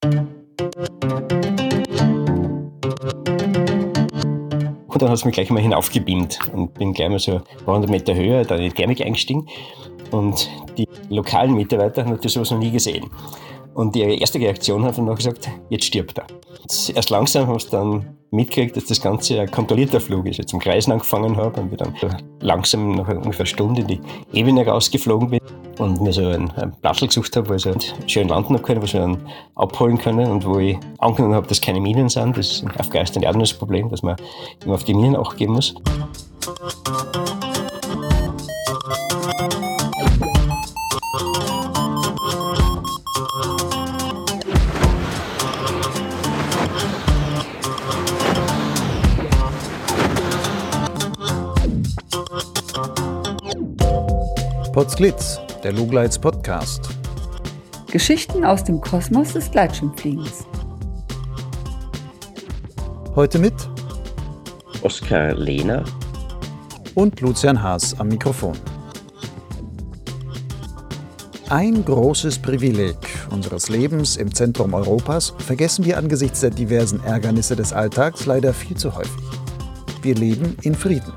Und dann hat es mich gleich mal hinaufgebeamt und bin gleich mal so ein paar hundert Meter höher, da in die Thermik eingestiegen. Und die lokalen Mitarbeiter haben natürlich sowas noch nie gesehen. Und ihre erste Reaktion hat dann noch gesagt, jetzt stirbt er. Und erst langsam haben sie dann mitgekriegt, dass das Ganze ein kontrollierter Flug ist. Ich zum Kreisen angefangen habe und wir dann langsam nach ungefähr einer Stunde in die Ebene rausgeflogen bin und mir so einen, Platz gesucht habe, wo ich so schön landen habe können, was wir dann abholen können und wo ich angenommen habe, dass keine Minen sind. Das ist in Afghanistan ja das Problem, dass man immer auf die Minen auch geben muss. Potsglitz, der Lugleits Podcast. Geschichten aus dem Kosmos des Gleitschirmfliegens. Heute mit Oskar Lehner und Lucian Haas am Mikrofon. Ein großes Privileg unseres Lebens im Zentrum Europas vergessen wir angesichts der diversen Ärgernisse des Alltags leider viel zu häufig. Wir leben in Frieden.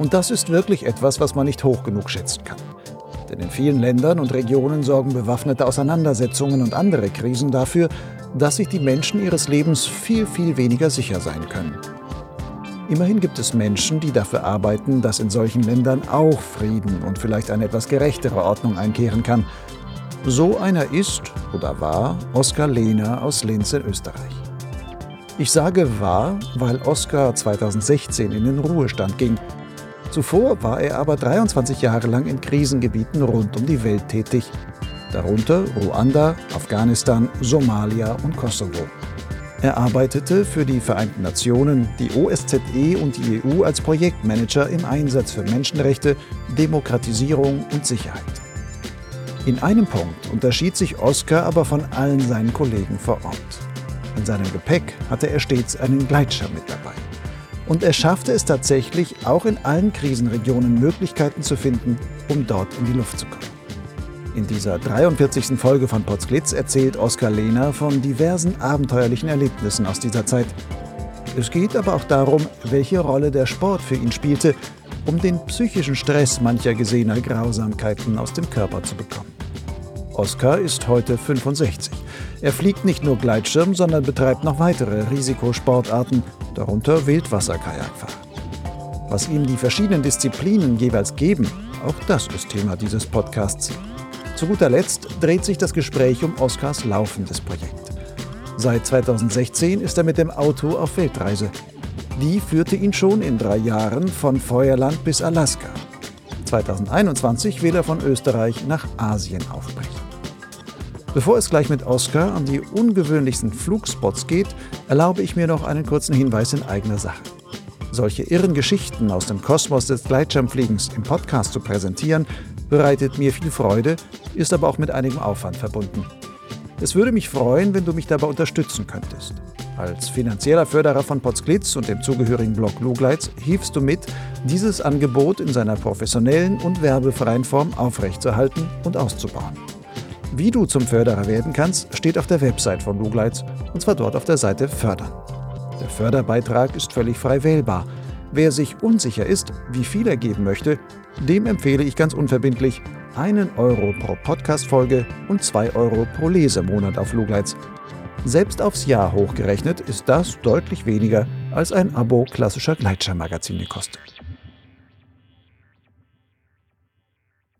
Und das ist wirklich etwas, was man nicht hoch genug schätzen kann. Denn in vielen Ländern und Regionen sorgen bewaffnete Auseinandersetzungen und andere Krisen dafür, dass sich die Menschen ihres Lebens viel, viel weniger sicher sein können. Immerhin gibt es Menschen, die dafür arbeiten, dass in solchen Ländern auch Frieden und vielleicht eine etwas gerechtere Ordnung einkehren kann. So einer ist oder war Oskar Lehner aus Linz in Österreich. Ich sage war, weil Oskar 2016 in den Ruhestand ging Zuvor war er aber 23 Jahre lang in Krisengebieten rund um die Welt tätig, darunter Ruanda, Afghanistan, Somalia und Kosovo. Er arbeitete für die Vereinten Nationen, die OSZE und die EU als Projektmanager im Einsatz für Menschenrechte, Demokratisierung und Sicherheit. In einem Punkt unterschied sich Oskar aber von allen seinen Kollegen vor Ort. In seinem Gepäck hatte er stets einen Gleitschirm mit dabei. Und er schaffte es tatsächlich, auch in allen Krisenregionen Möglichkeiten zu finden, um dort in die Luft zu kommen. In dieser 43. Folge von Potsglitz erzählt Oskar Lehner von diversen abenteuerlichen Erlebnissen aus dieser Zeit. Es geht aber auch darum, welche Rolle der Sport für ihn spielte, um den psychischen Stress mancher gesehener Grausamkeiten aus dem Körper zu bekommen. Oskar ist heute 65. Er fliegt nicht nur Gleitschirm, sondern betreibt noch weitere Risikosportarten, darunter Wildwasserkajakfahren. Was ihm die verschiedenen Disziplinen jeweils geben, auch das ist Thema dieses Podcasts. Zu guter Letzt dreht sich das Gespräch um Oskars laufendes Projekt. Seit 2016 ist er mit dem Auto auf Weltreise. Die führte ihn schon in drei Jahren von Feuerland bis Alaska. 2021 will er von Österreich nach Asien aufbrechen. Bevor es gleich mit Oscar an die ungewöhnlichsten Flugspots geht, erlaube ich mir noch einen kurzen Hinweis in eigener Sache. Solche irren Geschichten aus dem Kosmos des Gleitschirmfliegens im Podcast zu präsentieren, bereitet mir viel Freude, ist aber auch mit einigem Aufwand verbunden. Es würde mich freuen, wenn du mich dabei unterstützen könntest. Als finanzieller Förderer von Potsglitz und dem zugehörigen Blog Lugleitz hilfst du mit, dieses Angebot in seiner professionellen und werbefreien Form aufrechtzuerhalten und auszubauen. Wie du zum Förderer werden kannst, steht auf der Website von Lugleitz und zwar dort auf der Seite Fördern. Der Förderbeitrag ist völlig frei wählbar. Wer sich unsicher ist, wie viel er geben möchte, dem empfehle ich ganz unverbindlich einen Euro pro Podcast-Folge und zwei Euro pro Lesemonat auf Lugleitz. Selbst aufs Jahr hochgerechnet ist das deutlich weniger, als ein Abo klassischer Gleitschirmmagazine kostet.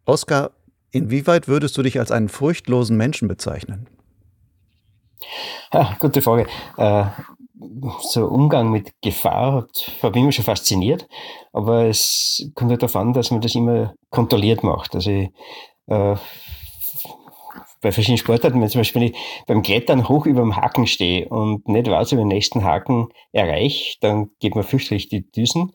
Oskar, Inwieweit würdest du dich als einen furchtlosen Menschen bezeichnen? Ja, gute Frage. Äh, so Umgang mit Gefahr hat, mich immer schon fasziniert, aber es kommt halt darauf an, dass man das immer kontrolliert macht. Also ich, äh, bei verschiedenen Sportarten, wenn zum Beispiel ich beim Klettern hoch über dem Haken stehe und nicht weiß, ob ich den nächsten Haken erreiche, dann geht mir fürchterlich die Düsen.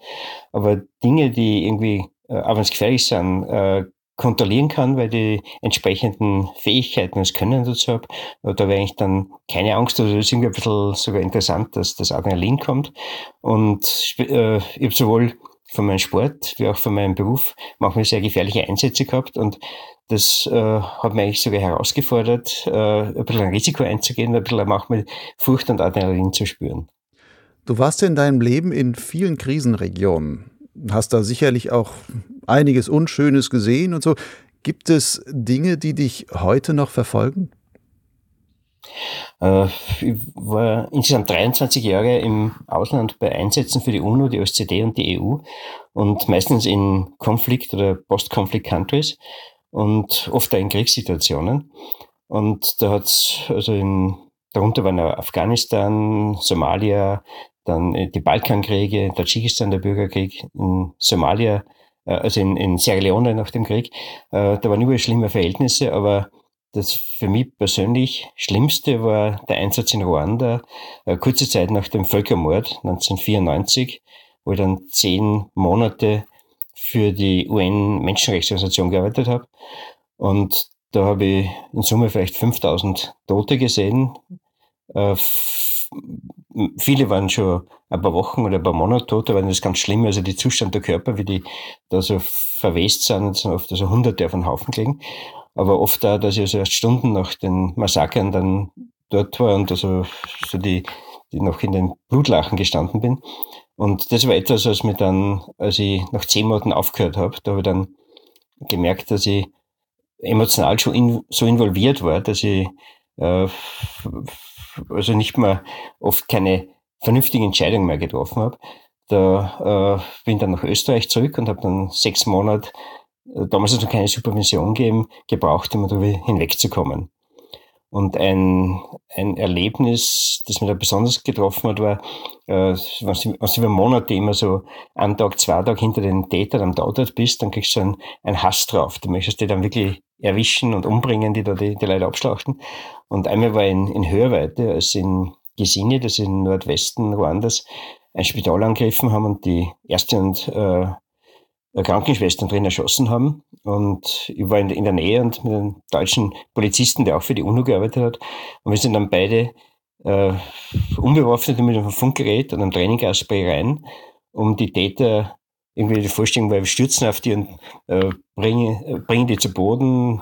Aber Dinge, die irgendwie, äh, auch wenn es gefährlich sind, äh, kontrollieren kann, weil die entsprechenden Fähigkeiten und das Können dazu habe. Da wäre ich dann keine Angst, also das ist irgendwie ein bisschen sogar interessant, dass das Adrenalin kommt. Und äh, ich habe sowohl von meinem Sport wie auch von meinem Beruf manchmal sehr gefährliche Einsätze gehabt und das äh, hat mich eigentlich sogar herausgefordert, äh, ein bisschen ein Risiko einzugehen, ein bisschen manchmal Furcht und Adrenalin zu spüren. Du warst ja in deinem Leben in vielen Krisenregionen, hast da sicherlich auch einiges Unschönes gesehen und so. Gibt es Dinge, die dich heute noch verfolgen? Äh, ich war insgesamt 23 Jahre im Ausland bei Einsätzen für die UNO, die OSZE und die EU und meistens in Konflikt- oder Post-Conflict-Countries und oft auch in Kriegssituationen. Und da hat's also in, darunter waren Afghanistan, Somalia, dann die Balkankriege, Tadschikistan, der Bürgerkrieg, in Somalia, äh, also in, in Sierra Leone nach dem Krieg. Äh, da waren überall schlimme Verhältnisse, aber das für mich persönlich Schlimmste war der Einsatz in Ruanda, äh, kurze Zeit nach dem Völkermord 1994, wo ich dann zehn Monate für die UN-Menschenrechtsorganisation gearbeitet habe. Und da habe ich in Summe vielleicht 5000 Tote gesehen. Viele waren schon ein paar Wochen oder ein paar Monate tot, aber das ist ganz schlimm. Also die Zustand der Körper, wie die da so verwest sind, sind oft also hunderte auf den Haufen gelegen. Aber oft auch, dass ich also erst Stunden nach den Massakern dann dort war und also so die, die noch in den Blutlachen gestanden bin. Und das war etwas, was mir dann, als ich nach zehn Monaten aufgehört habe, da habe ich dann gemerkt, dass ich emotional schon in, so involviert war, dass ich äh, also nicht mehr oft keine vernünftige Entscheidung mehr getroffen habe. Da äh, bin dann nach Österreich zurück und habe dann sechs Monate, äh, damals hat es noch keine Supervision gegeben, gebraucht, um darüber hinwegzukommen. Und ein, ein Erlebnis, das mich da besonders getroffen hat, war, äh, wenn du über Monate immer so einen Tag, zwei Tage hinter den Tätern am Tatort bist, dann kriegst du einen, einen Hass drauf. Du möchtest die dann wirklich erwischen und umbringen, die da die, die Leute abschlachten. Und einmal war in, in Hörweite, als in Gesine, das ist im Nordwesten Ruandas, ein Spital angegriffen haben und die erste und äh, Krankenschwestern drin erschossen haben. Und ich war in, in der Nähe und mit einem deutschen Polizisten, der auch für die UNO gearbeitet hat. Und wir sind dann beide äh, unbewaffnet mit einem Funkgerät und einem Trainingsspray rein, um die Täter irgendwie die Vorstellung, weil wir stürzen auf die und äh, bringen, äh, bringen die zu Boden,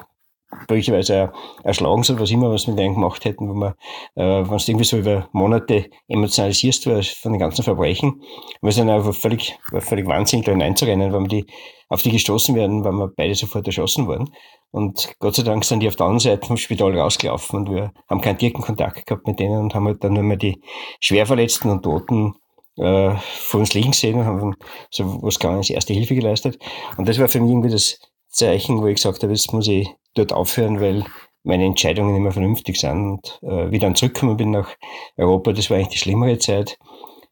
möglicherweise erschlagen soll, was immer, was wir mit denen gemacht hätten, wo man, äh, wenn du irgendwie so über Monate emotionalisierst von den ganzen Verbrechen. Wir sind einfach völlig, völlig wahnsinnig da hineinzurennen, weil wir die, auf die gestoßen werden, weil wir beide sofort erschossen wurden. Und Gott sei Dank sind die auf der anderen Seite vom Spital rausgelaufen und wir haben keinen direkten Kontakt gehabt mit denen und haben halt dann nur mehr die Schwerverletzten und Toten äh, vor uns liegen gesehen und haben so was Kleines erste Hilfe geleistet. Und das war für mich irgendwie das Zeichen, wo ich gesagt habe, jetzt muss ich dort aufhören, weil meine Entscheidungen mehr vernünftig sind. Und äh, wie dann zurückgekommen bin nach Europa, das war eigentlich die schlimmere Zeit,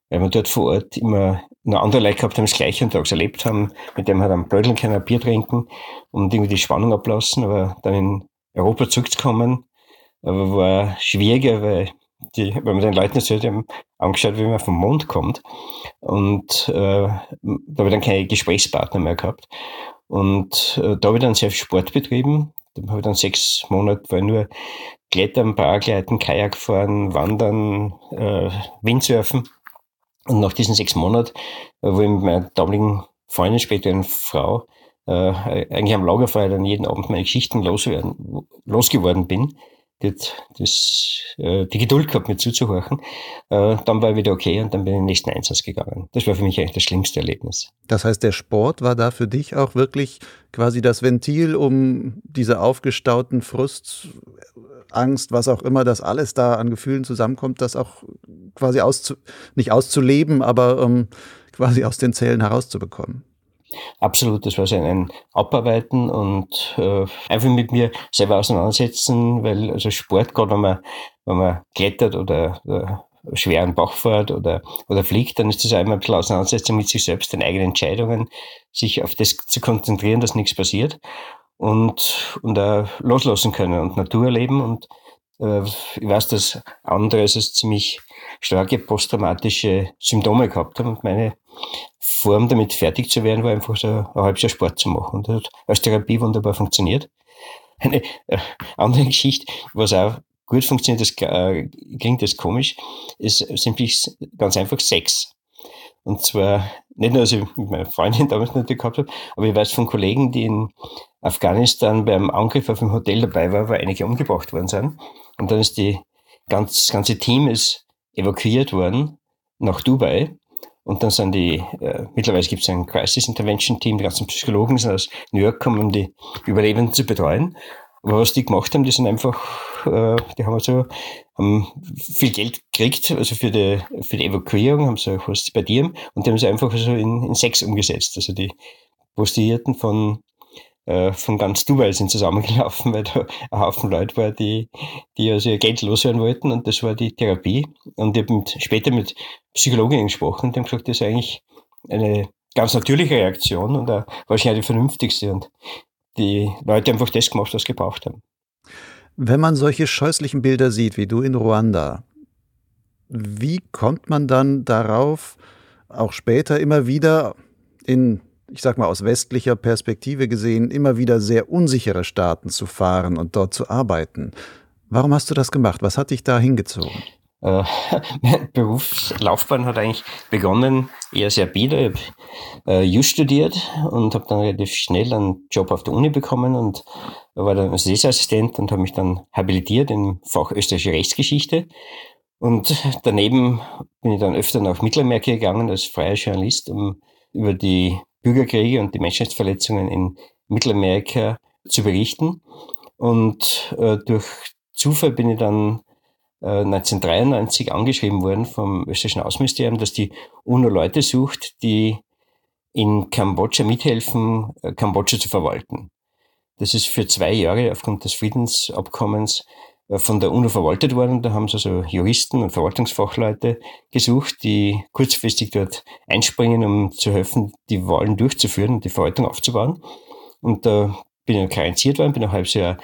weil wir dort vor Ort immer noch andere Leute gehabt haben, das gleiche und tags erlebt haben, mit dem halt am Brödeln können, ein Bier trinken und irgendwie die Spannung ablassen. Aber dann in Europa zurückzukommen, aber war schwieriger, weil die, wenn man den Leuten so haben angeschaut, wie man vom Mond kommt. Und äh, da habe ich dann keine Gesprächspartner mehr gehabt. Und äh, da habe ich dann sehr viel Sport betrieben. Da habe ich dann sechs Monate, war nur Klettern, Paragleiten, Kajak fahren, Wandern, äh, Windsurfen. Und nach diesen sechs Monaten, äh, wo ich mit meiner damaligen Freundin, später eine Frau, äh, eigentlich am Lagerfeuer dann jeden Abend meine Geschichten loswerden, losgeworden bin, das, das, äh, die Geduld gehabt, mir zuzuhorchen. Äh, dann war ich wieder okay und dann bin ich in den nächsten Einsatz gegangen. Das war für mich eigentlich das schlimmste Erlebnis. Das heißt, der Sport war da für dich auch wirklich quasi das Ventil, um diese aufgestauten Frust, Angst, was auch immer, das alles da an Gefühlen zusammenkommt, das auch quasi auszu nicht auszuleben, aber ähm, quasi aus den Zellen herauszubekommen. Absolut, das war so ein Abarbeiten und äh, einfach mit mir selber auseinandersetzen, weil also Sport, gerade wenn man, wenn man klettert oder, oder schweren Bach fährt oder, oder fliegt, dann ist das auch immer ein bisschen Auseinandersetzung mit sich selbst, den eigenen Entscheidungen, sich auf das zu konzentrieren, dass nichts passiert und, und auch loslassen können und Natur erleben und äh, ich weiß, dass andere es ziemlich starke posttraumatische Symptome gehabt haben und meine Form, damit fertig zu werden, war einfach so ein halbes Jahr Sport zu machen. Und das hat als Therapie wunderbar funktioniert. Eine äh, andere Geschichte, was auch gut funktioniert, das äh, klingt das komisch, ist simplich ganz einfach Sex. Und zwar nicht nur, dass ich mit meiner Freundin damals natürlich gehabt habe, aber ich weiß von Kollegen, die in Afghanistan beim Angriff auf ein Hotel dabei waren, wo einige umgebracht worden sind. Und dann ist die ganz, das ganze Team ist evakuiert worden nach Dubai. Und dann sind die, äh, mittlerweile gibt es ein Crisis Intervention Team, die ganzen Psychologen sind aus New York gekommen, um die Überlebenden zu betreuen. Aber was die gemacht haben, die sind einfach, äh, die haben also haben viel Geld gekriegt, also für die, für die Evakuierung, haben sie was bei dir und die haben sie einfach so in, in Sex umgesetzt. Also die Postierten von, äh, von ganz Dubai sind zusammengelaufen, weil da ein Haufen Leute war, die, die also ihr Geld loswerden wollten und das war die Therapie. Und ich habe mit, später mit Psychologinnen gesprochen und die haben gesagt, das ist eigentlich eine ganz natürliche Reaktion und auch wahrscheinlich die vernünftigste. Und die Leute einfach das gemacht, was sie gebraucht haben. Wenn man solche scheußlichen Bilder sieht, wie du in Ruanda, wie kommt man dann darauf, auch später immer wieder in, ich sag mal aus westlicher Perspektive gesehen, immer wieder sehr unsichere Staaten zu fahren und dort zu arbeiten? Warum hast du das gemacht? Was hat dich da hingezogen? Äh, meine Berufslaufbahn hat eigentlich begonnen eher sehr bieder. Ich habe äh, Just studiert und habe dann relativ schnell einen Job auf der Uni bekommen und war dann Assistenzient und habe mich dann habilitiert im Fach österreichische Rechtsgeschichte. Und daneben bin ich dann öfter nach Mittelamerika gegangen als freier Journalist, um über die Bürgerkriege und die Menschenrechtsverletzungen in Mittelamerika zu berichten. Und äh, durch Zufall bin ich dann 1993 äh, angeschrieben worden vom österreichischen Außenministerium, dass die UNO Leute sucht, die in Kambodscha mithelfen, äh, Kambodscha zu verwalten. Das ist für zwei Jahre aufgrund des Friedensabkommens äh, von der UNO verwaltet worden. Da haben sie also Juristen und Verwaltungsfachleute gesucht, die kurzfristig dort einspringen, um zu helfen, die Wahlen durchzuführen und die Verwaltung aufzubauen. Und da bin ich karenziert worden, bin ein halbes Jahr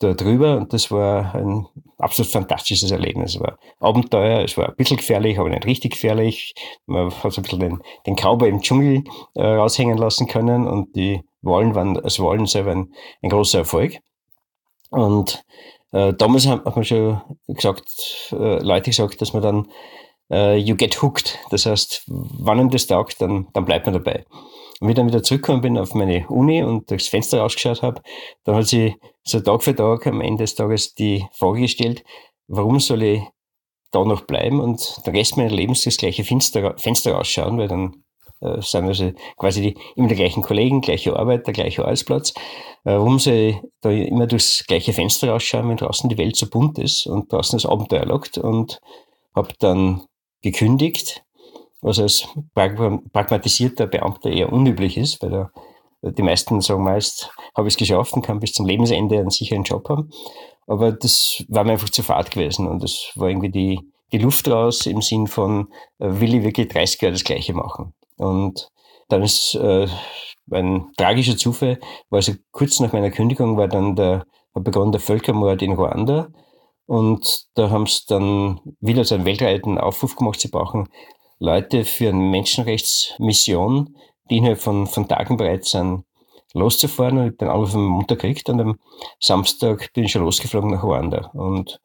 da drüber und das war ein absolut fantastisches Erlebnis. Es war Abenteuer, es war ein bisschen gefährlich, aber nicht richtig gefährlich. Man hat so ein bisschen den, den Cowboy im Dschungel äh, raushängen lassen können und die Wahlen waren, als Wahlen selber ein, ein großer Erfolg. Und äh, damals hat man schon gesagt, äh, Leute gesagt, dass man dann äh, you get hooked. Das heißt, wann ihm das taugt, dann, dann bleibt man dabei. Und wie ich dann wieder zurückgekommen bin auf meine Uni und durchs Fenster rausgeschaut habe, dann hat sie so Tag für Tag am Ende des Tages die Frage gestellt, warum soll ich da noch bleiben und den Rest meines Lebens das gleiche Fenster, Fenster rausschauen, weil dann äh, sind also quasi die, immer die gleichen Kollegen, gleiche Arbeit, der gleiche Arbeitsplatz. Äh, warum soll ich da immer durchs gleiche Fenster rausschauen, wenn draußen die Welt so bunt ist und draußen das Abenteuer lockt und habe dann gekündigt was als pragmatisierter Beamter eher unüblich ist, weil da die meisten sagen meist, habe ich es geschafft und kann bis zum Lebensende einen sicheren Job haben. Aber das war mir einfach zu fad gewesen und das war irgendwie die, die Luft raus im Sinn von, äh, will ich wirklich 30 Jahre das Gleiche machen? Und dann ist äh, ein tragischer Zufall, war also kurz nach meiner Kündigung war dann der, begonnen der Völkermord in Ruanda. Und da haben sie dann wieder so einen weltweiten Aufruf gemacht, sie brauchen Leute für eine Menschenrechtsmission, die innerhalb von, von Tagen bereit sind, loszufahren. Und ich den Anruf am Montag gekriegt und am Samstag bin ich schon losgeflogen nach Ruanda. Und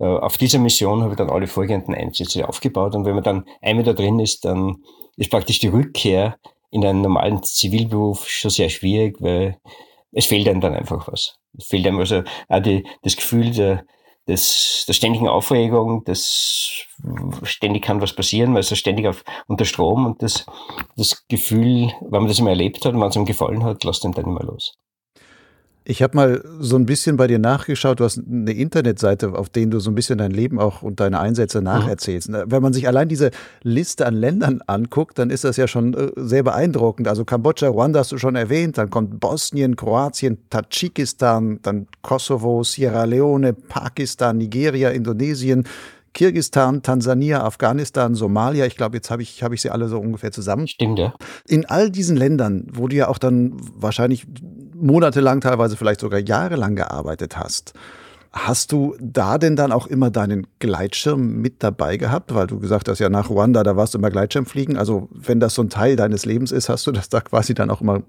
äh, auf dieser Mission habe ich dann alle folgenden Einsätze aufgebaut. Und wenn man dann einmal da drin ist, dann ist praktisch die Rückkehr in einen normalen Zivilberuf schon sehr schwierig, weil es fehlt einem dann einfach was. Es fehlt einem also auch die, das Gefühl der, des, der ständigen Aufregung, das ständig kann was passieren, man ist ständig auf, unter Strom und das, das Gefühl, wenn man das immer erlebt hat und wenn es ihm gefallen hat, lässt ihn dann immer los. Ich habe mal so ein bisschen bei dir nachgeschaut. Du hast eine Internetseite, auf der du so ein bisschen dein Leben auch und deine Einsätze nacherzählst. Mhm. Wenn man sich allein diese Liste an Ländern anguckt, dann ist das ja schon äh, sehr beeindruckend. Also Kambodscha, Ruanda hast du schon erwähnt, dann kommt Bosnien, Kroatien, Tadschikistan, dann Kosovo, Sierra Leone, Pakistan, Nigeria, Indonesien, Kirgistan, Tansania, Afghanistan, Somalia. Ich glaube, jetzt habe ich, hab ich sie alle so ungefähr zusammen. Stimmt, ja. In all diesen Ländern, wo du ja auch dann wahrscheinlich monatelang, teilweise vielleicht sogar jahrelang gearbeitet hast, Hast du da denn dann auch immer deinen Gleitschirm mit dabei gehabt? Weil du gesagt hast, ja, nach Ruanda, da warst du immer Gleitschirmfliegen. Also, wenn das so ein Teil deines Lebens ist, hast du das da quasi dann auch immer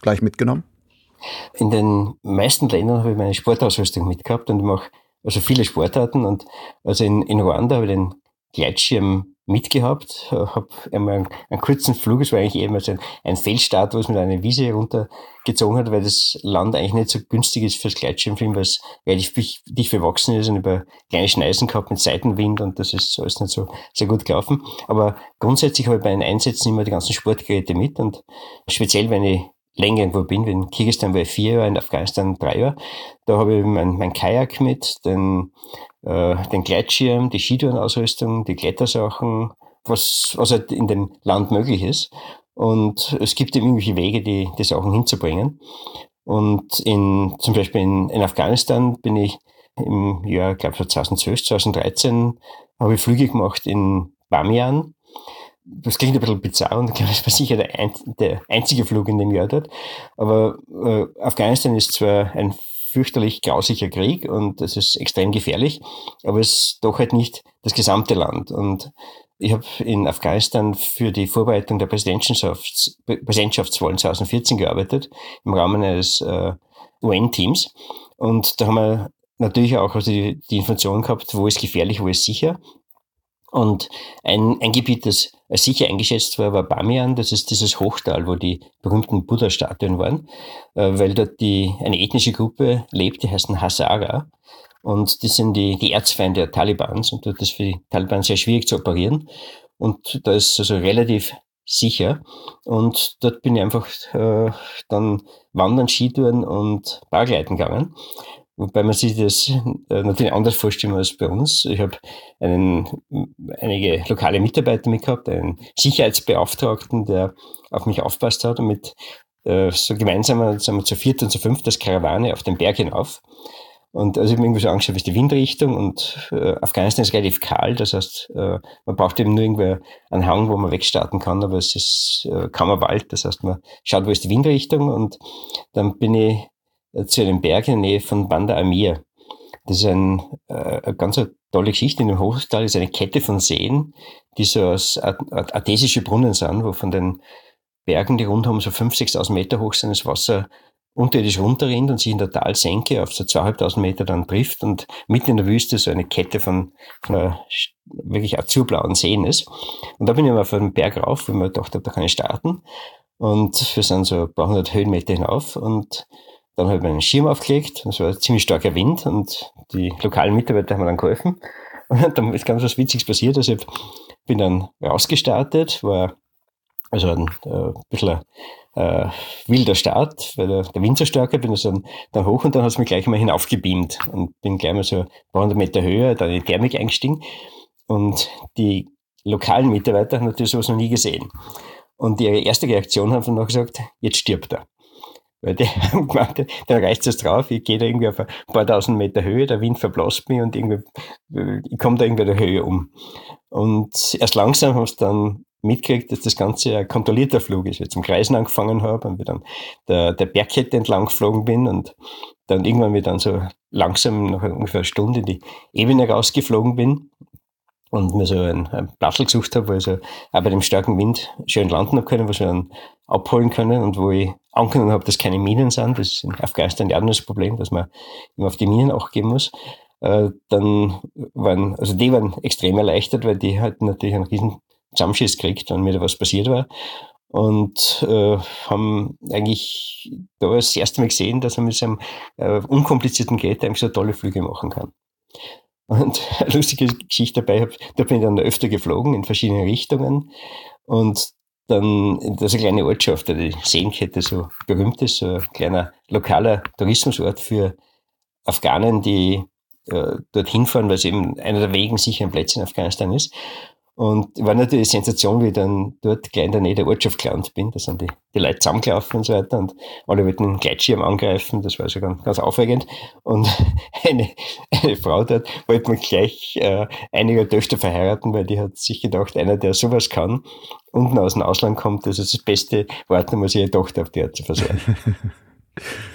gleich mitgenommen? In den meisten Ländern habe ich meine Sportausrüstung mitgehabt und mache also viele Sportarten und also in, in Ruanda habe ich den Gleitschirm mitgehabt, habe einmal einen, einen, kurzen Flug, es war eigentlich eben so ein, ein Feldstart, wo es mit einer Wiese runtergezogen hat, weil das Land eigentlich nicht so günstig ist fürs Gleitschirmfilm, weil es relativ dicht verwachsen ist und über kleine Schneisen gehabt mit Seitenwind und das ist alles nicht so sehr gut gelaufen. Aber grundsätzlich habe ich bei den Einsätzen immer die ganzen Sportgeräte mit und speziell, wenn ich länger irgendwo bin, wie in Kirgisistan war ich vier Jahre, in Afghanistan drei Jahre, da habe ich mein, mein Kajak mit, den äh, den Gleitschirm, die Skitourenausrüstung, die Klettersachen, was, was halt in dem Land möglich ist. Und es gibt eben irgendwelche Wege, die, die Sachen hinzubringen. Und in, zum Beispiel in, in Afghanistan bin ich im Jahr, ich glaube 2012, 2013, habe ich Flüge gemacht in Bamiyan. Das klingt ein bisschen bizarr und ich war sicher der, ein, der einzige Flug in dem Jahr dort. Aber äh, Afghanistan ist zwar ein fürchterlich grausiger Krieg und es ist extrem gefährlich, aber es ist doch halt nicht das gesamte Land. Und ich habe in Afghanistan für die Vorbereitung der Präsidentschafts Präsidentschaftswahlen 2014 gearbeitet, im Rahmen eines äh, UN-Teams. Und da haben wir natürlich auch also die, die Information gehabt, wo ist gefährlich, wo ist sicher. Und ein, ein Gebiet, das sicher eingeschätzt war, war Bamiyan. Das ist dieses Hochtal, wo die berühmten Buddha-Statuen waren, äh, weil dort die, eine ethnische Gruppe lebt, die heißen Hazara. Und die sind die, die Erzfeinde der Talibans und dort ist für die Taliban sehr schwierig zu operieren. Und da ist also relativ sicher. Und dort bin ich einfach äh, dann wandern, Skitouren und Paragleiten gegangen. Wobei man sich das äh, natürlich anders vorstellen als bei uns. Ich habe einen, einige lokale Mitarbeiter mitgehabt, einen Sicherheitsbeauftragten, der auf mich aufpasst hat und mit äh, so gemeinsam sind wir zu viert und zu fünft das Karawane auf den Berg hinauf. Und also ich habe irgendwie so angeschaut, wie ist die Windrichtung und äh, Afghanistan ist relativ kalt, das heißt, äh, man braucht eben nur irgendwie einen Hang, wo man wegstarten kann, aber es ist äh, kaum ein Wald, das heißt, man schaut, wo ist die Windrichtung und dann bin ich zu einem Berg in der Nähe von Banda Amir. Das ist ein, äh, eine ganz tolle Geschichte. In dem Hochtal ist eine Kette von Seen, die so aus artesische Brunnen sind, wo von den Bergen, die rundherum so 5.000, 6.000 Meter hoch sind, das Wasser unterirdisch runterrinnt und sich in der Talsenke auf so 2.500 Meter dann trifft und mitten in der Wüste so eine Kette von, von wirklich azurblauen Seen ist. Und da bin ich mal auf den Berg rauf, weil man dachte, da kann ich starten. Und wir sind so ein paar hundert Höhenmeter hinauf und dann habe ich meinen Schirm aufgelegt, es war ziemlich starker Wind und die lokalen Mitarbeiter haben mir dann geholfen. Und dann ist ganz was Witziges passiert. Also ich bin dann rausgestartet, war also ein äh, bisschen äh, wilder Start, weil der, der Wind so stark bin also dann, dann hoch und dann hat es mich gleich mal hinaufgebeamt und bin gleich mal so ein paar hundert Meter höher, dann in die Thermik eingestiegen. Und die lokalen Mitarbeiter haben natürlich sowas noch nie gesehen. Und ihre erste Reaktion haben dann noch gesagt, jetzt stirbt er. Weil die haben gemeint, dann reicht es drauf, ich gehe da irgendwie auf ein paar tausend Meter Höhe, der Wind verblasst mich und irgendwie, ich komme da irgendwie der Höhe um. Und erst langsam haben sie dann mitgekriegt, dass das Ganze ein kontrollierter Flug ist. Ich zum Kreisen angefangen habe und wir dann der, der Bergkette entlang geflogen bin und dann irgendwann wieder dann so langsam nach ungefähr einer Stunde in die Ebene rausgeflogen bin und mir so ein, Plattel gesucht habe, wo ich so auch bei dem starken Wind schön landen habe können, was wir dann abholen können und wo ich angenommen habe, dass keine Minen sind. Das ist in Afghanistan ja das Problem, dass man immer auf die Minen auch geben muss. Äh, dann waren, also die waren extrem erleichtert, weil die hatten natürlich einen riesen Zusammenschiss gekriegt, wenn mir da was passiert war. Und äh, haben eigentlich da das erste Mal gesehen, dass man mit so einem äh, unkomplizierten Gerät eigentlich so tolle Flüge machen kann. Und eine lustige Geschichte dabei, da bin ich dann öfter geflogen in verschiedene Richtungen. Und dann, das ist eine kleine Ortschaft, die Seenkette so berühmt ist, so ein kleiner lokaler Tourismusort für Afghanen, die äh, dorthin fahren, weil es eben einer der wegen sicheren Plätze in Afghanistan ist. Und war natürlich eine Sensation, wie ich dann dort gleich in der Nähe der Ortschaft gelandet bin. Da sind die, die Leute zusammengelaufen und so weiter und alle wollten einen Gleitschirm angreifen. Das war also ganz, ganz aufregend. Und eine, eine Frau dort wollte mir gleich äh, einige Töchter verheiraten, weil die hat sich gedacht, einer, der sowas kann, unten aus dem Ausland kommt, das ist das beste Warten, was ihre Tochter auf die Erde zu versorgen.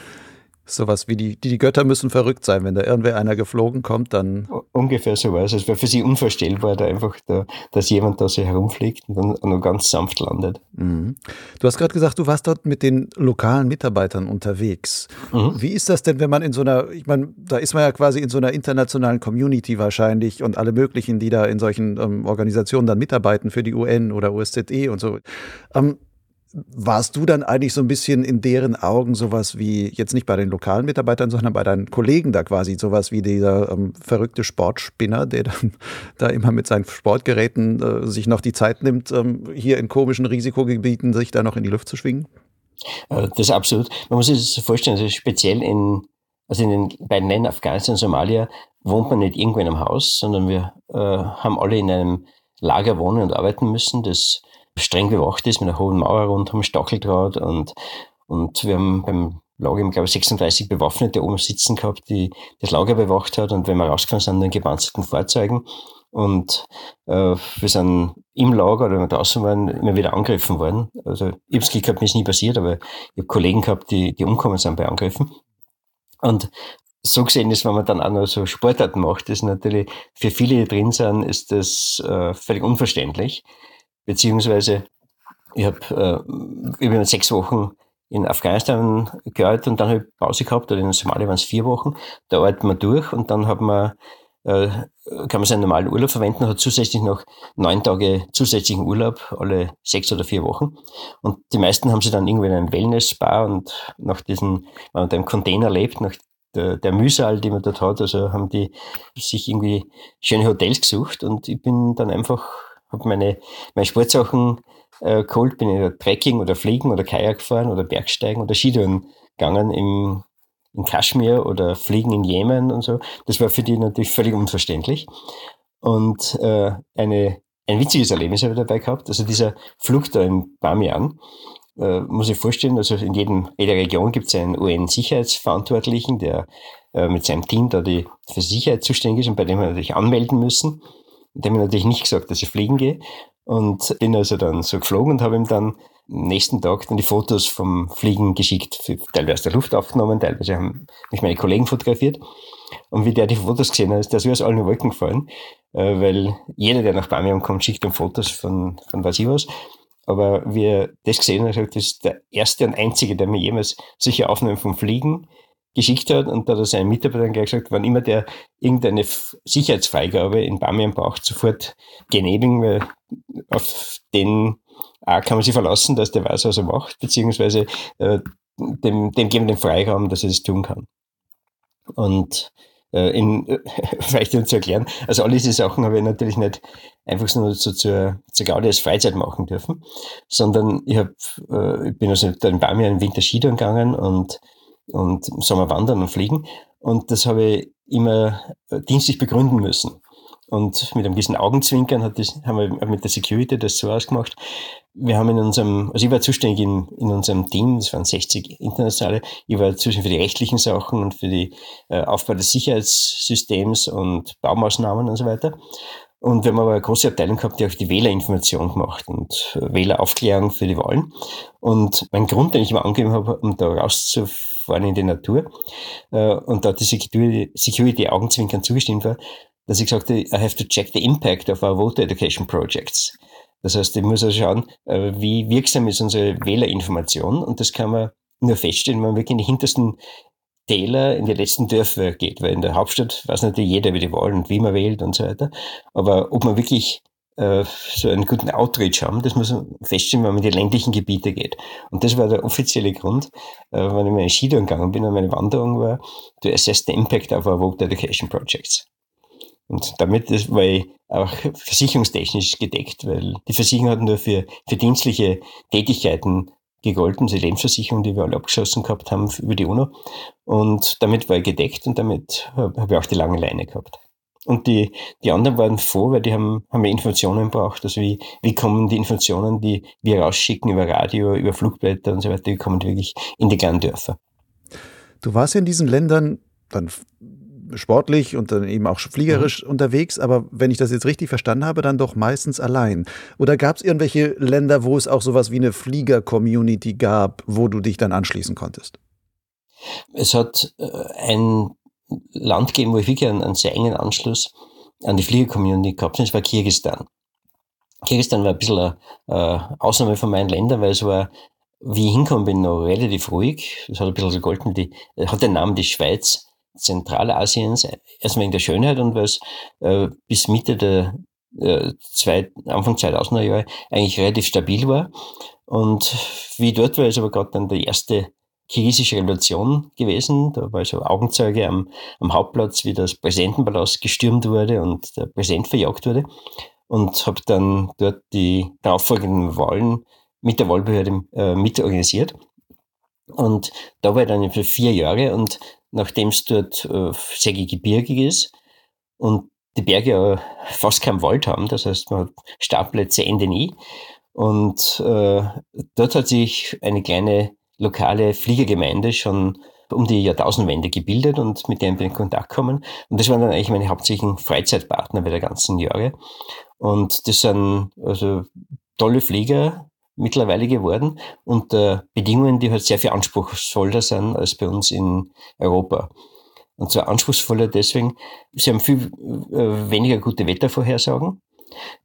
Sowas wie die, die, Götter müssen verrückt sein. Wenn da irgendwer einer geflogen kommt, dann. Ungefähr so was. Es wäre für sie unvorstellbar, da einfach, da, dass jemand da so herumfliegt und dann nur ganz sanft landet. Mhm. Du hast gerade gesagt, du warst dort mit den lokalen Mitarbeitern unterwegs. Mhm. Wie ist das denn, wenn man in so einer, ich meine, da ist man ja quasi in so einer internationalen Community wahrscheinlich und alle möglichen, die da in solchen ähm, Organisationen dann mitarbeiten für die UN oder OSZE und so. Ähm, warst du dann eigentlich so ein bisschen in deren Augen sowas wie, jetzt nicht bei den lokalen Mitarbeitern, sondern bei deinen Kollegen da quasi, sowas wie dieser ähm, verrückte Sportspinner, der dann da immer mit seinen Sportgeräten äh, sich noch die Zeit nimmt, ähm, hier in komischen Risikogebieten sich da noch in die Luft zu schwingen? Äh, das ist absolut. Man muss sich das vorstellen, also speziell in, also in den beiden Ländern Afghanistan und Somalia wohnt man nicht irgendwo in einem Haus, sondern wir äh, haben alle in einem Lager wohnen und arbeiten müssen, das streng bewacht ist mit einer hohen Mauer rundum, Stacheldraht und, und wir haben beim Lager, glaube ich, 36 Bewaffnete oben sitzen gehabt, die das Lager bewacht hat und wenn wir rausgefahren sind, in gepanzerten Fahrzeugen und äh, wir sind im Lager oder wenn wir draußen waren, immer wieder angegriffen worden. Also ich habe es gehabt, mir ist nie passiert, aber ich habe Kollegen gehabt, die, die umkommen sind bei Angriffen. Und so gesehen ist, wenn man dann auch noch so Sportarten macht, ist natürlich für viele, die drin sind, ist das äh, völlig unverständlich beziehungsweise ich habe äh, über sechs Wochen in Afghanistan gearbeitet und dann habe ich Pause gehabt, oder in Somalia waren es vier Wochen. Da arbeitet man durch und dann hat man, äh, kann man seinen normalen Urlaub verwenden, hat zusätzlich noch neun Tage zusätzlichen Urlaub, alle sechs oder vier Wochen. Und die meisten haben sie dann irgendwie in einem Wellness-Spa und nach diesen, wenn man da im Container lebt, nach der, der Mühsal, die man dort hat, also haben die sich irgendwie schöne Hotels gesucht und ich bin dann einfach habe meine, meine Sportsachen äh, geholt, bin in Trekking oder Fliegen oder Kajak gefahren oder Bergsteigen oder Skitouren gegangen im, in Kaschmir oder Fliegen in Jemen und so. Das war für die natürlich völlig unverständlich. Und äh, eine, ein witziges Erlebnis habe ich dabei gehabt. Also dieser Flug da in Bamiyan, äh, muss ich vorstellen, also in jedem, jeder Region gibt es einen UN-Sicherheitsverantwortlichen, der äh, mit seinem Team da die für Sicherheit zuständig ist und bei dem wir natürlich anmelden müssen. Dem habe ich natürlich nicht gesagt, dass ich fliegen gehe. Und bin also dann so geflogen und habe ihm dann am nächsten Tag dann die Fotos vom Fliegen geschickt, teilweise aus der Luft aufgenommen, teilweise haben mich meine Kollegen fotografiert. Und wie der die Fotos gesehen hat, ist der so aus allen Wolken gefallen, äh, weil jeder, der nach Bamian kommt, schickt ihm Fotos von, von was ich was. Aber wie er das gesehen hat, ist der erste und einzige, der mir jemals solche Aufnahmen vom Fliegen geschickt hat und da hat er seinen Mitarbeitern gleich gesagt, wann immer der irgendeine Sicherheitsfreigabe in Bamian braucht, sofort genehmigen, weil auf den A kann man sich verlassen, dass der weiß, was er macht, beziehungsweise äh, dem, dem geben den Freiraum, dass er das tun kann. Und äh, in, vielleicht um zu erklären, also all diese Sachen habe ich natürlich nicht einfach nur so zur, zur Gaudi als Freizeit machen dürfen, sondern ich, hab, äh, ich bin also in Bamian im Winter Skitouren gegangen und und im Sommer wandern und fliegen. Und das habe ich immer äh, dienstlich begründen müssen. Und mit einem gewissen Augenzwinkern hat das, haben wir mit der Security das so ausgemacht. Wir haben in unserem, also ich war zuständig in, in unserem Team, das waren 60 internationale, ich war zuständig für die rechtlichen Sachen und für die äh, Aufbau des Sicherheitssystems und Baumaßnahmen und so weiter. Und wir haben aber eine große Abteilung gehabt, die auch die Wählerinformation gemacht und äh, Wähleraufklärung für die Wahlen. Und mein Grund, den ich immer angegeben habe, um da rauszufinden, fahren in die Natur. Äh, und da hat die Security, Augenzwinkern zugestimmt war, dass ich gesagt habe, I have to check the impact of our voter education projects. Das heißt, ich muss also schauen, äh, wie wirksam ist unsere Wählerinformation und das kann man nur feststellen, wenn man wirklich in die hintersten Täler, in die letzten Dörfer geht, weil in der Hauptstadt weiß natürlich jeder, wie die Wahlen und wie man wählt und so weiter. Aber ob man wirklich so einen guten Outreach haben. Das muss man feststellen, wenn man in die ländlichen Gebiete geht. Und das war der offizielle Grund, äh, wenn ich meine Skitouren gegangen bin und meine Wanderung war, to assess the impact of our Vote Education Projects. Und damit war ich auch versicherungstechnisch gedeckt, weil die Versicherung hat nur für, für dienstliche Tätigkeiten gegolten, die Lebensversicherung, die wir alle abgeschlossen gehabt haben über die UNO. Und damit war ich gedeckt und damit habe ich auch die lange Leine gehabt. Und die, die anderen waren froh, weil die haben, haben ja Informationen braucht. Also wie, wie kommen die Informationen, die wir rausschicken über Radio, über Flugblätter und so weiter, wie kommen die wirklich in die kleinen Dörfer. Du warst ja in diesen Ländern dann sportlich und dann eben auch fliegerisch mhm. unterwegs, aber wenn ich das jetzt richtig verstanden habe, dann doch meistens allein. Oder gab es irgendwelche Länder, wo es auch sowas wie eine Flieger-Community gab, wo du dich dann anschließen konntest? Es hat äh, ein Land gegeben, wo ich wirklich einen, einen sehr engen Anschluss an die Flieger-Community gehabt habe, das war Kirgistan. Kirgisistan war ein bisschen eine, eine Ausnahme von meinen Ländern, weil es war, wie ich hingekommen bin, noch relativ ruhig. Es hat ein bisschen so golden, die, hat den Namen die Schweiz Zentralasiens, erstmal in der Schönheit und was äh, bis Mitte der äh, zwei, Anfang 2000er Jahre eigentlich relativ stabil war. Und wie dort war, ist aber gerade dann die erste kirgisische Revolution gewesen. Da war so Augenzeuge am, am Hauptplatz, wie das Präsidentenpalast gestürmt wurde und der Präsident verjagt wurde. Und habe dann dort die darauffolgenden Wahlen mit der Wahlbehörde äh, mitorganisiert. Und da war ich dann für vier Jahre und nachdem es dort äh, sehr gebirgig ist und die Berge ja fast keinen Wald haben, das heißt, man hat Startplätze Ende nie. Und äh, dort hat sich eine kleine lokale Fliegergemeinde schon um die Jahrtausendwende gebildet und mit denen bin ich in Kontakt gekommen. Und das waren dann eigentlich meine hauptsächlichen Freizeitpartner bei der ganzen Jahre. Und das sind also tolle Flieger mittlerweile geworden unter Bedingungen, die halt sehr viel anspruchsvoller sind als bei uns in Europa. Und zwar anspruchsvoller deswegen, sie haben viel äh, weniger gute Wettervorhersagen.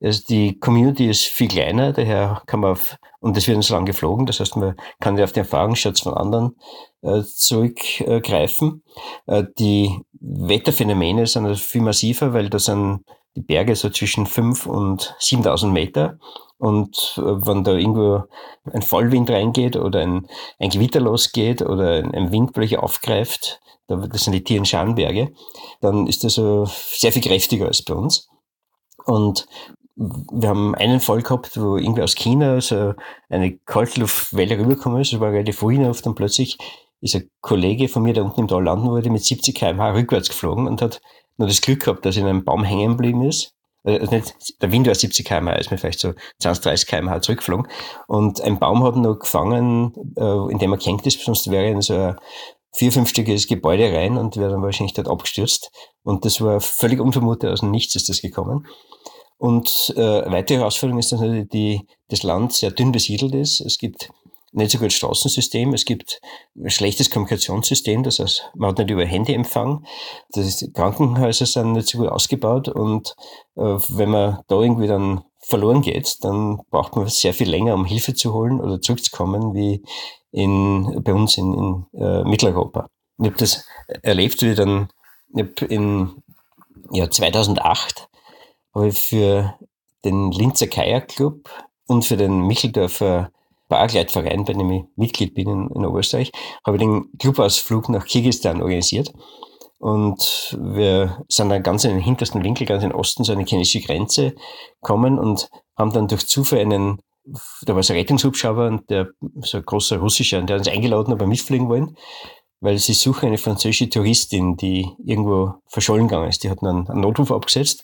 Also die Community ist viel kleiner, daher kann man auf, und das wird uns lang geflogen, das heißt, man kann ja auf den Erfahrungsschatz von anderen äh, zurückgreifen. Äh, die Wetterphänomene sind also viel massiver, weil da sind die Berge so zwischen 5 und 7000 Meter. Und äh, wenn da irgendwo ein Vollwind reingeht oder ein, ein Gewitter losgeht oder ein, ein Wind plötzlich aufgreift, das sind die Tieren Schanberge, dann ist das so sehr viel kräftiger als bei uns. Und wir haben einen Fall gehabt, wo irgendwie aus China so eine Kaltluftwelle rübergekommen ist, es war relativ Frühnacht und plötzlich ist ein Kollege von mir, der unten im Tal landen wollte, mit 70 km/h rückwärts geflogen und hat nur das Glück gehabt, dass er in einem Baum hängen geblieben ist. Also nicht, der Wind war 70 km/h, ist mir vielleicht so 20, 30 km/h zurückgeflogen. Und ein Baum hat noch gefangen, äh, in dem er gehängt ist, sonst wäre er in so ein vier-, fünfstöckiges Gebäude rein und wäre dann wahrscheinlich dort abgestürzt. Und das war völlig unvermutet, aus dem Nichts ist das gekommen. Und äh, weitere Herausforderung ist, dass natürlich die, das Land sehr dünn besiedelt ist. Es gibt nicht so gut Straßensystem, es gibt ein schlechtes Kommunikationssystem, das heißt, man hat nicht über Handy Empfang, die Krankenhäuser sind nicht so gut ausgebaut und äh, wenn man da irgendwie dann verloren geht, dann braucht man sehr viel länger, um Hilfe zu holen oder zurückzukommen, wie in, bei uns in, in äh, Mitteleuropa. Ich habe das erlebt, wie dann in ja, 2008 habe ich für den Linzer Kajak Club und für den Micheldorfer Bargleitverein, bei dem ich Mitglied bin in, in Oberösterreich, habe ich den Clubausflug nach Kirgisistan organisiert. Und wir sind dann ganz in den hintersten Winkel, ganz in den Osten, so die chinesische Grenze gekommen und haben dann durch Zufall einen, da war so ein Rettungshubschrauber und der, so ein großer russischer, der hat uns eingeladen, ob wir mitfliegen wollen, weil sie suchen eine französische Touristin, die irgendwo verschollen gegangen ist. Die hat dann einen Notruf abgesetzt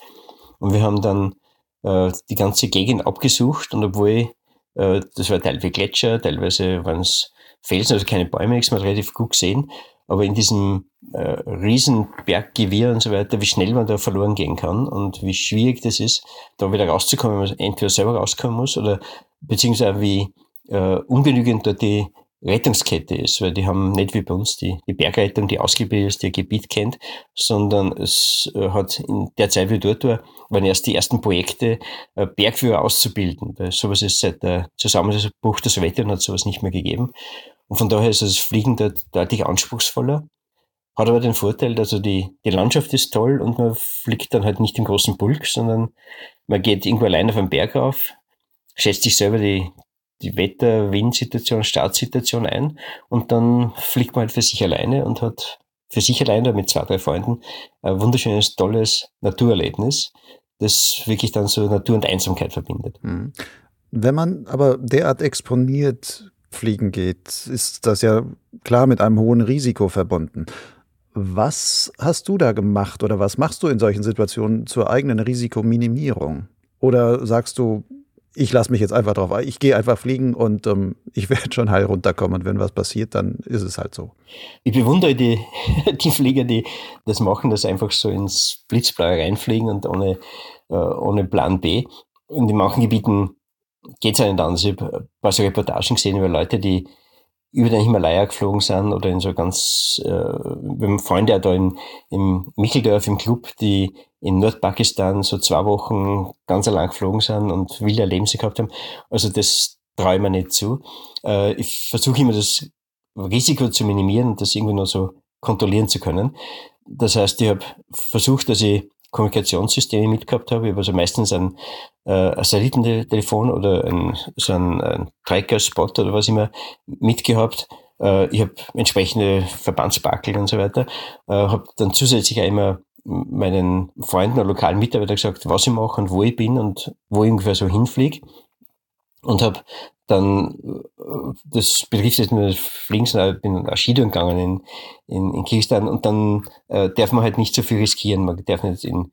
und wir haben dann äh, die ganze Gegend abgesucht und obwohl äh, das war teilweise Gletscher, teilweise waren es Felsen, also keine Bäume, nichts, man hat relativ gut gesehen. Aber in diesem äh, Riesenberggewirr und so weiter, wie schnell man da verloren gehen kann und wie schwierig das ist, da wieder rauszukommen, wenn man entweder selber rauskommen muss oder beziehungsweise wie äh, ungenügend dort die Rettungskette ist, weil die haben nicht wie bei uns die, die Bergrettung, die ausgebildet ist, die ihr Gebiet kennt, sondern es äh, hat in der Zeit, wie dort war, waren erst die ersten Projekte, äh, Bergführer auszubilden, weil sowas ist seit der Zusammenbruch der Sowjetunion hat sowas nicht mehr gegeben. Und von daher ist das Fliegen dort deutlich anspruchsvoller. Hat aber den Vorteil, also die, die Landschaft ist toll und man fliegt dann halt nicht im großen Pulk, sondern man geht irgendwo allein auf einen Berg auf, schätzt sich selber die, die Wetter-, Windsituation, Startsituation ein und dann fliegt man halt für sich alleine und hat für sich alleine mit zwei, drei Freunden ein wunderschönes, tolles Naturerlebnis, das wirklich dann so Natur und Einsamkeit verbindet. Mhm. Wenn man aber derart exponiert fliegen geht, ist das ja klar mit einem hohen Risiko verbunden. Was hast du da gemacht oder was machst du in solchen Situationen zur eigenen Risikominimierung? Oder sagst du, ich lasse mich jetzt einfach drauf ein. Ich gehe einfach fliegen und ähm, ich werde schon heil runterkommen. Und wenn was passiert, dann ist es halt so. Ich bewundere die, die Flieger, die das machen, dass einfach so ins Blitzblaue reinfliegen und ohne, äh, ohne Plan B. Und in manchen Gebieten geht es ja nicht anders. Ich habe ein paar so Reportagen gesehen über Leute, die über den Himalaya geflogen sind oder in so ganz, äh, wir haben Freunde da in, im Micheldorf im Club, die in Nordpakistan so zwei Wochen ganz allein geflogen sind und wilde Erlebnisse gehabt haben. Also das traue ich mir nicht zu. Äh, ich versuche immer das Risiko zu minimieren und das irgendwie noch so kontrollieren zu können. Das heißt, ich habe versucht, dass ich Kommunikationssysteme mitgehabt habe. Ich habe also meistens ein, äh, ein Satellitentelefon oder ein, so ein, ein Tracker-Spot oder was immer mitgehabt. Äh, ich habe entsprechende Verbandsbackel und so weiter. Äh, habe dann zusätzlich auch immer meinen Freunden oder lokalen Mitarbeitern gesagt, was ich mache und wo ich bin und wo ich ungefähr so hinfliege. Und habe dann, äh, das betrifft jetzt nur ich bin auch Skitouren gegangen in, in, in Kirgistan und dann äh, darf man halt nicht so viel riskieren. Man darf nicht in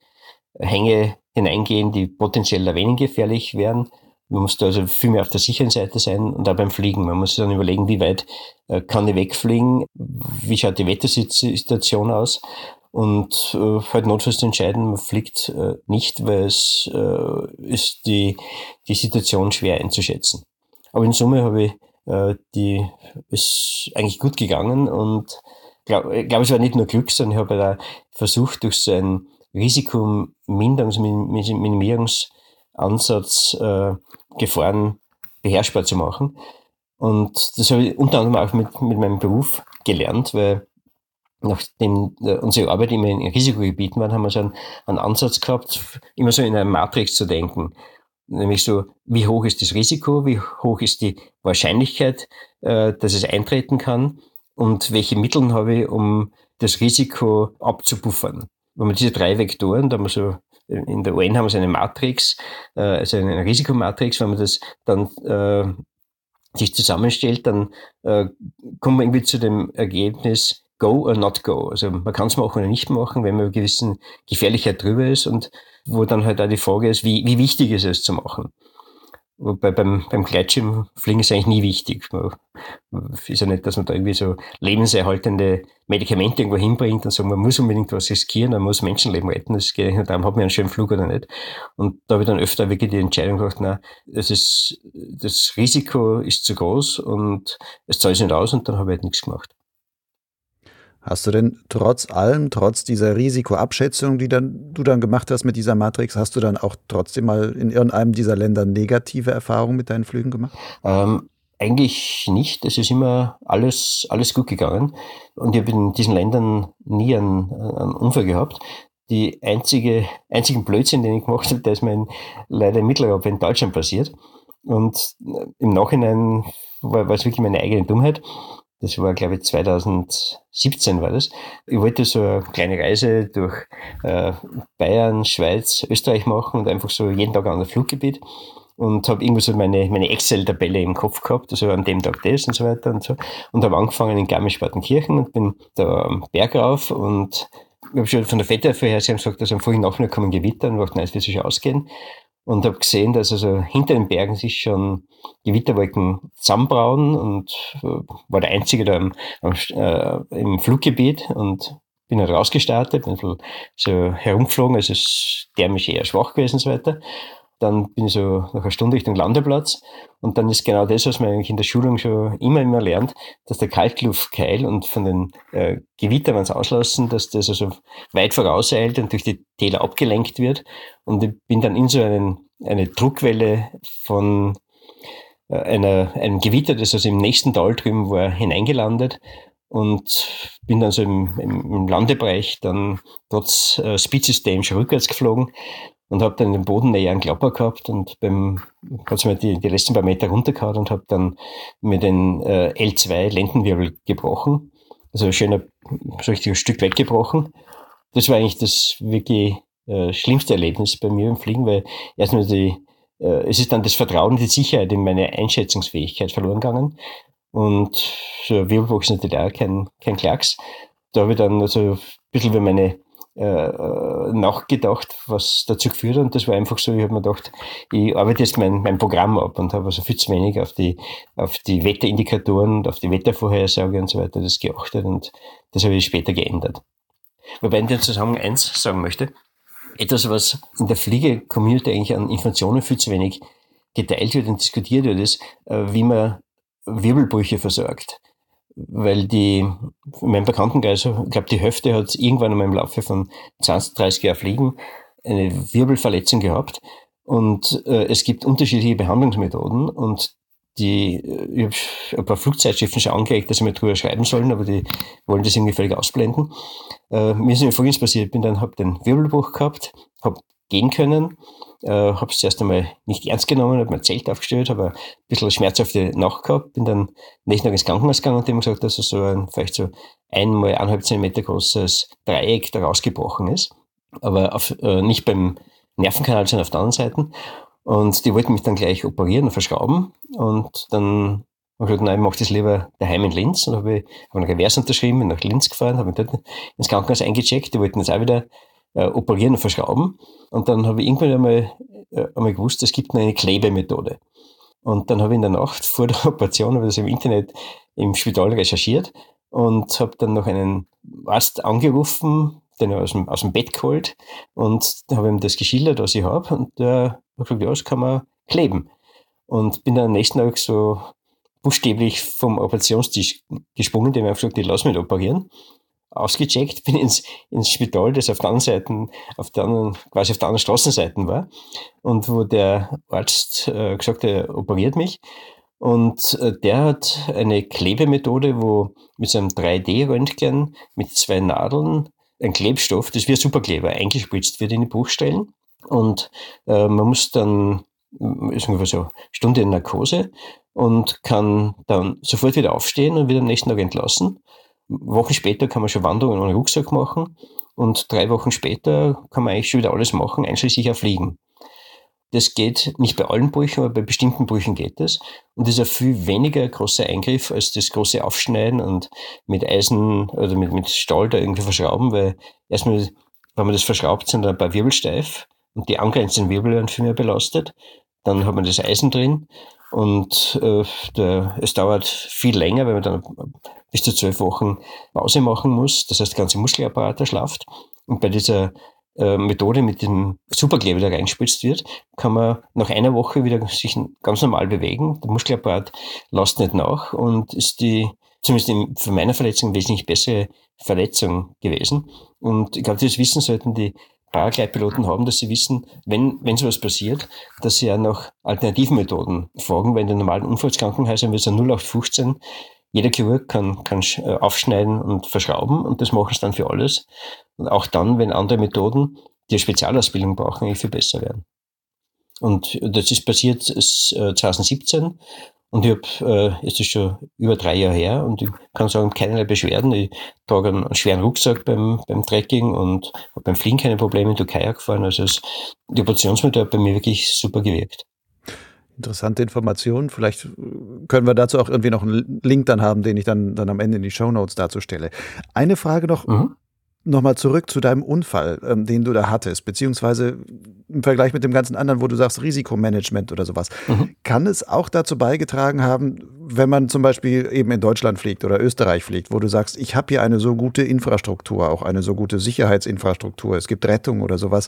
Hänge hineingehen, die potenziell wenig gefährlich wären. Man muss da also viel mehr auf der sicheren Seite sein und auch beim Fliegen. Man muss sich dann überlegen, wie weit äh, kann ich wegfliegen, wie schaut die Wettersituation aus und äh, halt notfalls entscheiden, man fliegt äh, nicht, weil es äh, ist die, die Situation schwer einzuschätzen. Aber in Summe habe ich äh, die ist eigentlich gut gegangen und glaube, glaub, es war nicht nur Glück, sondern ich habe da versucht, durch so einen Risikomindungs-, Minimierungsansatz äh, Gefahren beherrschbar zu machen. Und das habe ich unter anderem auch mit, mit meinem Beruf gelernt, weil nachdem äh, unsere Arbeit immer in Risikogebieten war, haben wir so einen, einen Ansatz gehabt, immer so in einer Matrix zu denken. Nämlich so, wie hoch ist das Risiko, wie hoch ist die Wahrscheinlichkeit, äh, dass es eintreten kann und welche Mittel habe ich, um das Risiko abzupuffern. Wenn man diese drei Vektoren, da haben wir so, in der UN haben wir so eine Matrix, äh, also eine Risikomatrix, wenn man das dann äh, sich zusammenstellt, dann äh, kommt man irgendwie zu dem Ergebnis, go or not go. Also man kann es machen oder nicht machen, wenn man eine gewisse Gefährlichkeit drüber ist und wo dann halt auch die Frage ist, wie, wie wichtig ist es zu machen. Wobei beim, beim Gleitschirmfliegen ist eigentlich nie wichtig. Man, ist ja nicht, dass man da irgendwie so lebenserhaltende Medikamente irgendwo hinbringt und sagt, man muss unbedingt was riskieren, man muss Menschenleben retten. Das geht nicht darum, hat man einen schönen Flug oder nicht. Und da habe ich dann öfter wirklich die Entscheidung gemacht, na, das ist, das Risiko ist zu groß und es zahlt sich nicht aus und dann habe ich halt nichts gemacht. Hast du denn trotz allem, trotz dieser Risikoabschätzung, die dann, du dann gemacht hast mit dieser Matrix, hast du dann auch trotzdem mal in irgendeinem dieser Länder negative Erfahrungen mit deinen Flügen gemacht? Ähm, eigentlich nicht. Es ist immer alles, alles gut gegangen. Und ich habe in diesen Ländern nie einen, einen Unfall gehabt. Die einzige, einzigen Blödsinn, den ich gemacht habe, der ist mir in, leider in Mitteleuropa in Deutschland passiert. Und im Nachhinein war, war es wirklich meine eigene Dummheit. Das war, glaube ich, 2017 war das. Ich wollte so eine kleine Reise durch äh, Bayern, Schweiz, Österreich machen und einfach so jeden Tag an das Fluggebiet und habe irgendwie so meine, meine Excel-Tabelle im Kopf gehabt, also an dem Tag das und so weiter und so. Und habe angefangen in Garmisch-Partenkirchen und bin da am Berg rauf und ich habe schon von der Wettervorhersage gesagt, dass am frühen Nachmittag kommen Gewitter und dachte, nein, es wird sich ausgehen und habe gesehen, dass also hinter den Bergen sich schon Gewitterwolken zusammenbrauen und äh, war der Einzige da im, äh, im Fluggebiet und bin halt rausgestartet, bin so herumgeflogen, also es ist thermisch eher schwach gewesen und so weiter. Dann bin ich so nach einer Stunde Richtung Landeplatz und dann ist genau das, was man eigentlich in der Schulung schon immer, immer lernt, dass der Kaltluftkeil und von den äh, Gewittern, wenn es auslassen, dass das also weit vorauseilt und durch die Täler abgelenkt wird. Und ich bin dann in so einen, eine Druckwelle von äh, einer, einem Gewitter, das also im nächsten Tal drüben war, hineingelandet und bin dann so im, im Landebereich dann trotz äh, Speed System schon rückwärts geflogen und habe dann den Boden näher einen Klapper gehabt und beim hat mir die, die letzten paar Meter runtergehauen und habe dann mir den äh, L2 Lendenwirbel gebrochen. Also schöner, so richtig ein Stück weggebrochen. Das war eigentlich das wirklich äh, schlimmste Erlebnis bei mir im Fliegen, weil erstmal die, äh, es ist dann das Vertrauen die Sicherheit in meine Einschätzungsfähigkeit verloren gegangen. Und so ein Wirbelbruch ist natürlich auch kein, kein Klacks. Da habe ich dann also ein bisschen über meine nachgedacht, was dazu geführt hat. Und das war einfach so, ich habe mir gedacht, ich arbeite jetzt mein, mein Programm ab und habe also viel zu wenig auf die, auf die Wetterindikatoren und auf die Wettervorhersage und so weiter das geachtet und das habe ich später geändert. Wobei ich in dem Zusammenhang eins sagen möchte. Etwas, was in der Fliege-Community eigentlich an Informationen viel zu wenig geteilt wird und diskutiert wird, ist, äh, wie man Wirbelbrüche versorgt. Weil die, in meinem Bekanntenkreis, ich glaube, die Hälfte hat irgendwann einmal im Laufe von 20, 30 Jahren Fliegen eine Wirbelverletzung gehabt. Und äh, es gibt unterschiedliche Behandlungsmethoden und die, ich habe ein paar Flugzeitschriften schon angeregt, dass sie mir drüber schreiben sollen, aber die wollen das irgendwie völlig ausblenden. Äh, mir ist mir folgendes passiert, ich bin dann, habe den Wirbelbruch gehabt, habe gehen können, äh, habe es zuerst einmal nicht ernst genommen, habe mein Zelt aufgestellt, habe ein bisschen schmerzhafte Nacht gehabt, bin dann nächsten Tag ins Krankenhaus gegangen und die haben gesagt, dass so ein vielleicht so einmal eineinhalb Zentimeter großes Dreieck da rausgebrochen ist, aber auf, äh, nicht beim Nervenkanal, sondern auf der anderen Seite. Und die wollten mich dann gleich operieren und verschrauben. Und dann habe ich gesagt, nein, ich mache das lieber daheim in Linz. Und habe hab einen Revers unterschrieben, bin nach Linz gefahren, habe mich dort ins Krankenhaus eingecheckt. Die wollten das auch wieder äh, operieren und verschrauben. Und dann habe ich irgendwann einmal, äh, einmal gewusst, es gibt eine Klebemethode. Und dann habe ich in der Nacht vor der Operation, habe ich das im Internet im Spital recherchiert und habe dann noch einen Arzt angerufen, den aus dem, aus dem Bett geholt und habe ihm das geschildert, was ich habe. Und der hat gesagt, ja, das kann man kleben. Und bin dann am nächsten Tag so buchstäblich vom Operationstisch gesprungen, dem einfach gesagt, ich lass mich operieren. Ausgecheckt, bin ins, ins Spital, das auf der anderen Seite, auf der anderen, quasi auf der anderen Straßenseite war. Und wo der Arzt äh, gesagt hat, er operiert mich. Und äh, der hat eine Klebemethode, wo mit so einem 3D-Röntgen mit zwei Nadeln ein Klebstoff, das wie ein Superkleber eingespritzt wird in die Bruchstellen. Und äh, man muss dann, ist ungefähr so Stunde in Narkose und kann dann sofort wieder aufstehen und wieder am nächsten Tag entlassen. Wochen später kann man schon Wanderungen ohne Rucksack machen und drei Wochen später kann man eigentlich schon wieder alles machen, einschließlich auch Fliegen. Das geht nicht bei allen Brüchen, aber bei bestimmten Brüchen geht das. Und das ist ein viel weniger großer Eingriff als das große Aufschneiden und mit Eisen oder mit, mit Stahl da irgendwie verschrauben, weil erstmal, wenn man das verschraubt, sind ein paar Wirbel steif und die angrenzenden Wirbel werden viel mehr belastet. Dann hat man das Eisen drin und äh, der, es dauert viel länger, weil man dann bis zu zwölf Wochen Pause machen muss. Das heißt, der ganze Muskelapparat erschlafft. Und bei dieser äh, Methode mit dem Superkleber, der reingespritzt wird, kann man nach einer Woche wieder sich ganz normal bewegen. Der Muskelapparat lässt nicht nach und ist die, zumindest in, für meine Verletzung, wesentlich bessere Verletzung gewesen. Und ich glaube, das Wissen sollten die Paragleitpiloten haben, dass sie wissen, wenn, wenn sowas passiert, dass sie ja nach Alternativmethoden fragen, weil in den normalen Unfallskrankenhäusern wird es ja 0815 jeder Chirurg kann, kann äh, aufschneiden und verschrauben und das machen sie dann für alles. Und auch dann, wenn andere Methoden, die eine Spezialausbildung brauchen, eigentlich viel besser werden. Und das ist passiert 2017 äh, und ich habe, äh, es ist schon über drei Jahre her und ich kann sagen, keinerlei Beschwerden. Ich trage einen schweren Rucksack beim, beim Trekking und habe beim Fliegen keine Probleme in Türkei gefahren. Also es, die Operationsmethode hat bei mir wirklich super gewirkt. Interessante Informationen. Vielleicht können wir dazu auch irgendwie noch einen Link dann haben, den ich dann, dann am Ende in die Show Notes dazu stelle. Eine Frage noch. Mhm. Nochmal zurück zu deinem Unfall, ähm, den du da hattest, beziehungsweise im Vergleich mit dem ganzen anderen, wo du sagst Risikomanagement oder sowas. Mhm. Kann es auch dazu beigetragen haben, wenn man zum Beispiel eben in Deutschland fliegt oder Österreich fliegt, wo du sagst, ich habe hier eine so gute Infrastruktur, auch eine so gute Sicherheitsinfrastruktur, es gibt Rettung oder sowas,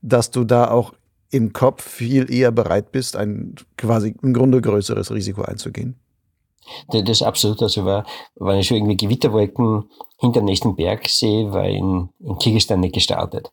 dass du da auch im Kopf viel eher bereit bist, ein quasi im Grunde größeres Risiko einzugehen? Das ist absolut. Also wenn ich schon irgendwie Gewitterwolken hinter dem nächsten Berg sehe, war in, in Kirgisistan nicht gestartet.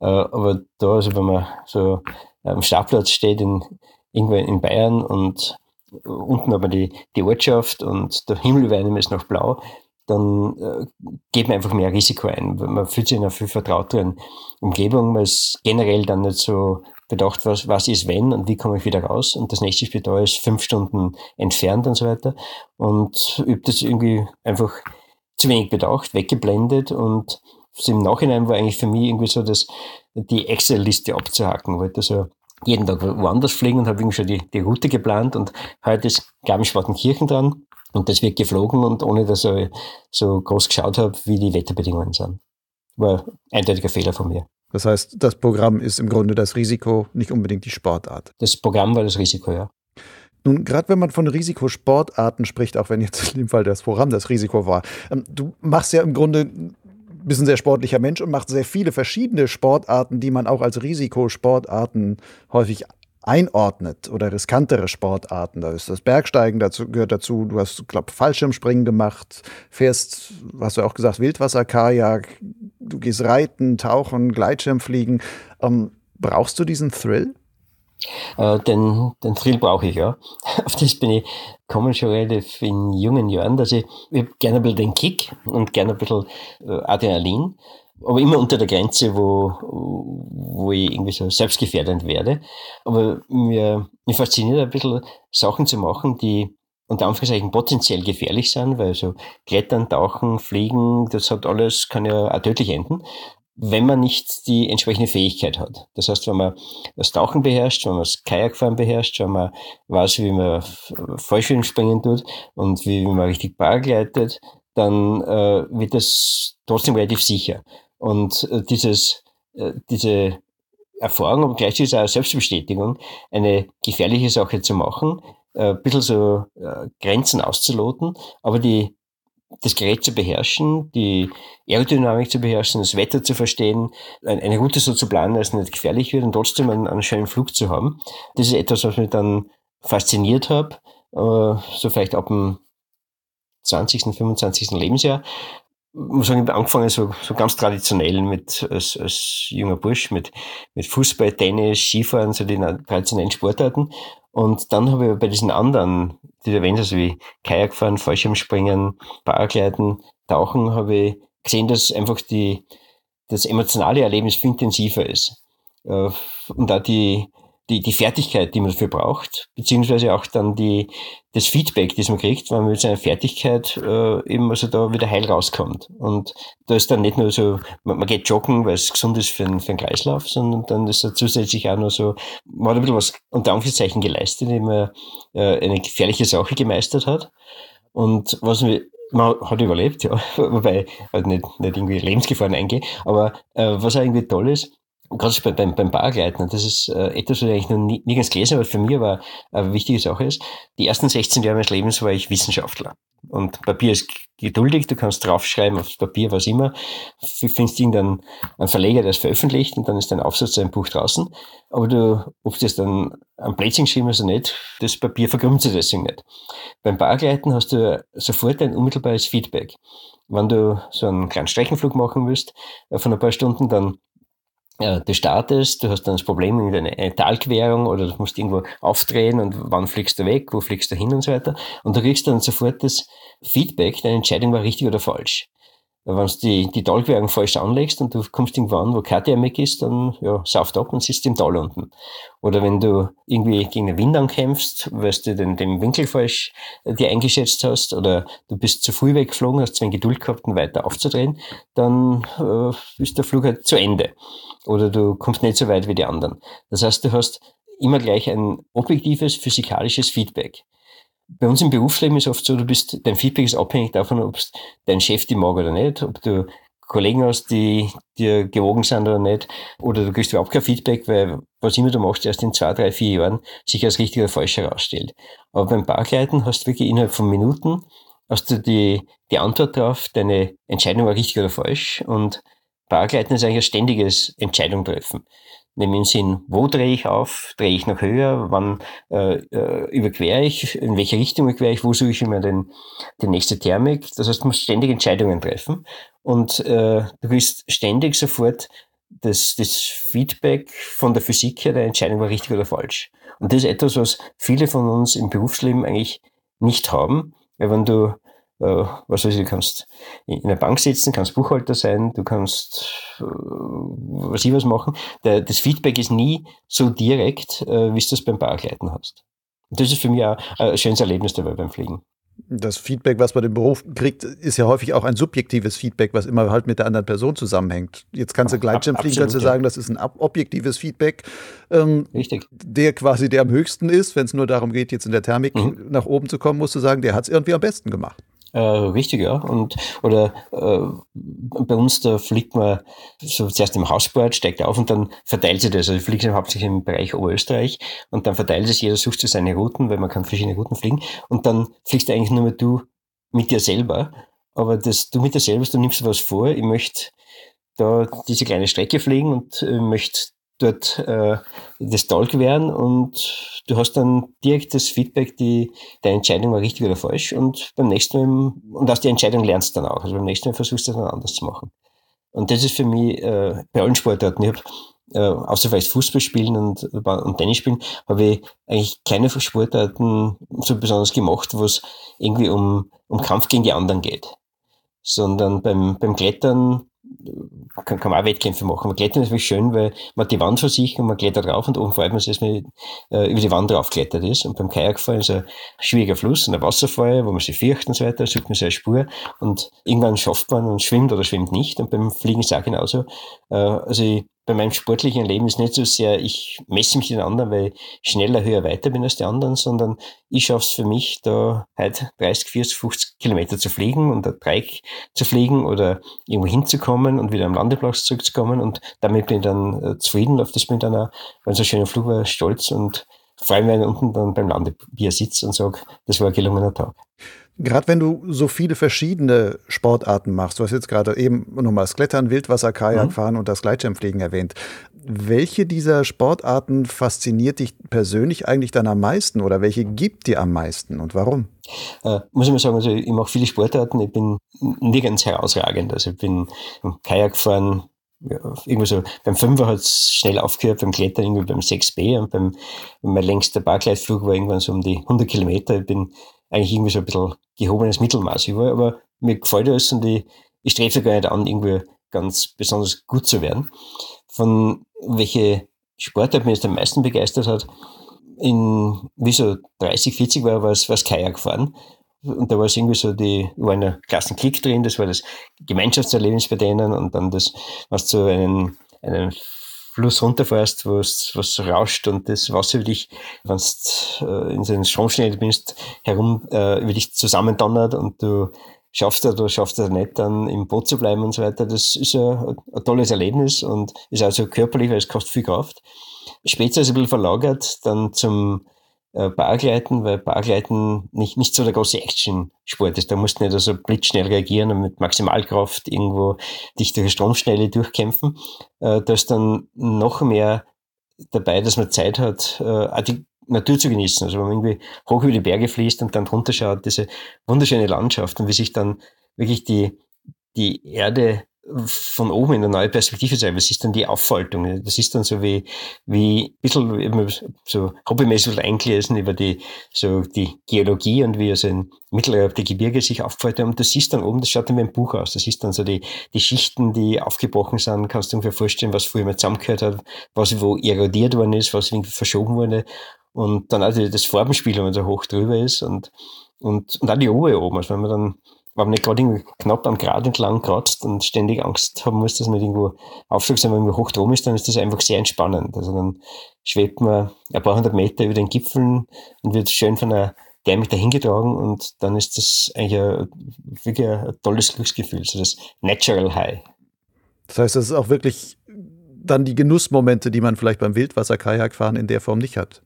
Äh, aber da, also wenn man so am Startplatz steht in, irgendwo in Bayern und unten aber die, die Ortschaft und der Himmel über einem ist noch blau, dann äh, geht man einfach mehr Risiko ein. Man fühlt sich in einer viel vertrauteren Umgebung. Man ist generell dann nicht so bedacht, was, was ist wenn und wie komme ich wieder raus. Und das nächste Spital ist fünf Stunden entfernt und so weiter. Und habe das irgendwie einfach zu wenig bedacht, weggeblendet und im Nachhinein war eigentlich für mich irgendwie so, dass die Excel-Liste abzuhaken. Ich wollte also jeden Tag woanders fliegen und habe irgendwie schon die, die Route geplant und heute ist, Schwartenkirchen dran und das wird geflogen und ohne dass ich so groß geschaut habe, wie die Wetterbedingungen sind. War eindeutiger Fehler von mir. Das heißt, das Programm ist im Grunde das Risiko, nicht unbedingt die Sportart. Das Programm war das Risiko, ja. Nun, gerade wenn man von Risikosportarten spricht, auch wenn jetzt in dem Fall das Programm das Risiko war, ähm, du machst ja im Grunde bist ein sehr sportlicher Mensch und machst sehr viele verschiedene Sportarten, die man auch als Risikosportarten häufig einordnet oder riskantere Sportarten. Da ist das Bergsteigen dazu, gehört dazu. Du hast, glaube Fallschirmspringen gemacht, fährst, hast du auch gesagt, Wildwasser-Kajak, du gehst reiten, tauchen, Gleitschirmfliegen. Ähm, brauchst du diesen Thrill? Äh, den, den Thrill brauche ich, ja. Auf das bin ich kommen schon relativ in jungen Jahren, dass ich, ich gerne ein bisschen den Kick und gerne ein bisschen äh, Adrenalin aber immer unter der Grenze, wo, wo ich irgendwie so selbstgefährdend werde. Aber mir, mir fasziniert ein bisschen Sachen zu machen, die unter Anführungszeichen potenziell gefährlich sind, weil so Klettern, Tauchen, Fliegen, das hat alles, kann ja auch tödlich enden, wenn man nicht die entsprechende Fähigkeit hat. Das heißt, wenn man das Tauchen beherrscht, wenn man das Kajakfahren beherrscht, wenn man weiß, wie man Fallschirmspringen tut und wie man richtig Bar gleitet, dann äh, wird das trotzdem relativ sicher. Und äh, dieses, äh, diese Erfahrung, aber gleichzeitig auch Selbstbestätigung, eine gefährliche Sache zu machen, äh, ein bisschen so äh, Grenzen auszuloten, aber die, das Gerät zu beherrschen, die Aerodynamik zu beherrschen, das Wetter zu verstehen, eine Route so zu planen, dass es nicht gefährlich wird und trotzdem einen, einen schönen Flug zu haben. Das ist etwas, was mich dann fasziniert hat, äh, so vielleicht ab dem 20., 25. Lebensjahr, muss sagen, angefangen so, so ganz traditionell mit als, als junger Bursch mit, mit Fußball, Tennis, Skifahren, so die traditionellen Sportarten. Und dann habe ich bei diesen anderen, die du erwähnt hast, wie Kajakfahren, Fallschirmspringen, Paragleiten, Tauchen, habe ich gesehen, dass einfach die, das emotionale Erlebnis viel intensiver ist. Äh, und da die, die, die Fertigkeit, die man dafür braucht, beziehungsweise auch dann die, das Feedback, das man kriegt, wenn man mit seiner Fertigkeit äh, eben also da wieder heil rauskommt. Und da ist dann nicht nur so, man, man geht joggen, weil es gesund ist für, den, für den Kreislauf, sondern dann ist da zusätzlich auch noch so, man hat ein bisschen was unter Anführungszeichen geleistet, indem man äh, eine gefährliche Sache gemeistert hat. Und was mir man hat überlebt, ja, wobei halt nicht, nicht irgendwie Lebensgefahren eingehe, aber äh, was auch irgendwie toll ist, gerade beim, beim Bargleiten, das ist äh, etwas, was ich eigentlich noch ganz gelesen habe, aber für mich aber eine wichtige Sache ist, die ersten 16 Jahre meines Lebens war ich Wissenschaftler. Und Papier ist geduldig, du kannst draufschreiben aufs Papier, was immer. Du findest irgendeinen einen Verleger, der es veröffentlicht und dann ist dein Aufsatz, ein Buch draußen. Aber du, ob das dann am Plätzchen geschrieben ist oder nicht, das Papier verkrümmt sich deswegen nicht. Beim Bargleiten hast du sofort ein unmittelbares Feedback. Wenn du so einen kleinen Streckenflug machen willst, äh, von ein paar Stunden, dann du startest, du hast dann das Problem mit einer Talquerung oder du musst irgendwo aufdrehen und wann fliegst du weg, wo fliegst du hin und so weiter. Und du kriegst dann sofort das Feedback, deine Entscheidung war richtig oder falsch wenn du die, die Talquerung falsch anlegst und du kommst irgendwo an, wo kein Thermik ist, dann ja, sauft ab und sitzt im Tal unten. Oder wenn du irgendwie gegen den Wind ankämpfst, weil du den, den Winkel falsch äh, dir eingeschätzt hast, oder du bist zu früh weggeflogen, hast zu wenig Geduld gehabt, um weiter aufzudrehen, dann äh, ist der Flug halt zu Ende. Oder du kommst nicht so weit wie die anderen. Das heißt, du hast immer gleich ein objektives physikalisches Feedback bei uns im Berufsleben ist oft so, du bist, dein Feedback ist abhängig davon, ob dein Chef die mag oder nicht, ob du Kollegen hast, die dir gewogen sind oder nicht, oder du kriegst überhaupt kein Feedback, weil was immer du machst, erst in zwei, drei, vier Jahren sich als richtig oder falsch herausstellt. Aber beim Bargleiten hast du wirklich innerhalb von Minuten hast du die, die Antwort darauf, deine Entscheidung war richtig oder falsch und Bargleiten ist eigentlich ein ständiges Entscheidung treffen nämlich im Sinn, wo drehe ich auf, drehe ich noch höher, wann äh, äh, überquere ich, in welche Richtung überquere ich, wo suche ich immer den, die nächste Thermik. Das heißt, du musst ständig Entscheidungen treffen und äh, du willst ständig sofort das, das Feedback von der Physik her, der Entscheidung war richtig oder falsch. Und das ist etwas, was viele von uns im Berufsleben eigentlich nicht haben, weil wenn du äh, was weiß ich, du kannst in der Bank sitzen, kannst Buchhalter sein, du kannst was ich was machen. Der, das Feedback ist nie so direkt, äh, wie du das beim Bargleiten hast. Und das ist für mich auch ein schönes Erlebnis dabei beim Fliegen. Das Feedback, was man im Beruf kriegt, ist ja häufig auch ein subjektives Feedback, was immer halt mit der anderen Person zusammenhängt. Jetzt kannst du Gleitschirmfliegen, kannst du sagen, das ist ein objektives Feedback, ähm, Richtig. der quasi der am höchsten ist. Wenn es nur darum geht, jetzt in der Thermik mhm. nach oben zu kommen, musst du sagen, der hat es irgendwie am besten gemacht. Äh, richtig, ja. Und, oder äh, bei uns, da fliegt man so zuerst im Hausboard, steigt auf und dann verteilt sich das. Also ich fliege hauptsächlich im Bereich Oberösterreich und dann verteilt sich, jeder sucht sich seine Routen, weil man kann verschiedene Routen fliegen. Und dann fliegst du eigentlich nur mehr du mit dir selber. Aber das, du mit dir selber, du nimmst was vor, ich möchte da diese kleine Strecke fliegen und äh, möchte dort äh, das Tal gewähren und du hast dann direkt das Feedback, die, deine Entscheidung war richtig oder falsch und beim nächsten Mal, und aus der Entscheidung lernst du dann auch. Also beim nächsten Mal versuchst du es dann anders zu machen. Und das ist für mich äh, bei allen Sportarten. Ich habe äh, außer vielleicht Fußball spielen und, und Tennis spielen, habe ich eigentlich keine Sportarten so besonders gemacht, wo es irgendwie um, um Kampf gegen die anderen geht. Sondern beim, beim Klettern kann, kann man auch Wettkämpfe machen. Man klettert natürlich schön, weil man die Wand vor sich und man klettert drauf und oben freut man sich, dass man äh, über die Wand drauf klettert ist. Und beim Kajakfahren ist ein schwieriger Fluss und ein Wasserfall, wo man sich fürcht und so weiter, sucht man seine Spur und irgendwann schafft man und schwimmt oder schwimmt nicht. Und beim Fliegen ist es auch genauso. Äh, also ich bei meinem sportlichen Leben ist nicht so sehr, ich messe mich den anderen, weil ich schneller, höher, weiter bin als die anderen, sondern ich schaffe es für mich, da halt 30, 40, 50 Kilometer zu fliegen und ein Dreieck zu fliegen oder irgendwo hinzukommen und wieder am Landeplatz zurückzukommen und damit bin ich dann äh, zufrieden, auf das bin ich dann auch, wenn so ein schöner Flug war, stolz und freue mich, wenn ich unten dann beim Landebier sitze und sage, das war ein gelungener Tag. Gerade wenn du so viele verschiedene Sportarten machst, du hast jetzt gerade eben nochmal das Klettern, Wildwasser, Kajak mhm. und das Gleitschirmfliegen erwähnt. Welche dieser Sportarten fasziniert dich persönlich eigentlich dann am meisten oder welche gibt dir am meisten und warum? Äh, muss ich mal sagen, also ich mache viele Sportarten, ich bin nirgends herausragend. Also ich bin Kajak fahren, ja, irgendwie so, beim Fünfer hat es schnell aufgehört, beim Klettern irgendwie beim 6B und beim, mein längster Parkleitflug war irgendwann so um die 100 Kilometer. Ich bin eigentlich irgendwie so ein bisschen gehobenes Mittelmaß über, aber mir gefällt das und ich, ich strebe gar nicht an, irgendwie ganz besonders gut zu werden. Von welche Sportart mich jetzt am meisten begeistert hat, in, wie so 30, 40 war, war es, war Kajak fahren. Und da war es irgendwie so, die, war in einer Klassenklick drin, das war das Gemeinschaftserlebnis bei denen und dann das, was so einen, einen Fluss runterfährst, wo es was rauscht und das Wasser über dich, wenn du äh, in so einem Stromschnell bist, herum äh, über dich zusammendonnert und du schaffst oder schaffst es nicht, dann im Boot zu bleiben und so weiter. Das ist ein, ein tolles Erlebnis und ist also körperlich, weil es kostet viel Kraft. Später ist es ein bisschen verlagert dann zum äh, Bargleiten, weil Bargleiten nicht, nicht so der große Action-Sport ist. Da musst du nicht also blitzschnell reagieren und mit Maximalkraft irgendwo dich durch Stromschnelle durchkämpfen. Äh, da ist dann noch mehr dabei, dass man Zeit hat, äh, die Natur zu genießen. Also wenn man irgendwie hoch über die Berge fließt und dann drunter schaut, diese wunderschöne Landschaft und wie sich dann wirklich die, die Erde von oben in eine neue Perspektive sein. Was ist dann die Auffaltung? Das ist dann so wie, wie ein bisschen so hobbymäßig eingelesen über die, so die Geologie und wie also in Mitteleuropa die Gebirge sich aufgefallen haben. Und das ist dann oben, das schaut dann wie ein Buch aus. Das ist dann so die, die Schichten, die aufgebrochen sind. Kannst du ungefähr vorstellen, was früher mal zusammengehört hat, was wo erodiert worden ist, was irgendwie verschoben wurde. Und dann also das Farbenspiel, wenn man so hoch drüber ist und, und, und auch die Ruhe oben. Also wenn man dann wenn man nicht gerade knapp am Grad entlang kratzt und ständig Angst haben muss, dass man irgendwo aufschlägt, wenn man irgendwo hoch drum ist, dann ist das einfach sehr entspannend. Also dann schwebt man ein paar hundert Meter über den Gipfeln und wird schön von einer Thermik dahin getragen und dann ist das eigentlich ein, wirklich ein tolles Glücksgefühl, so das Natural High. Das heißt, das ist auch wirklich dann die Genussmomente, die man vielleicht beim Wildwasser-Kajakfahren in der Form nicht hat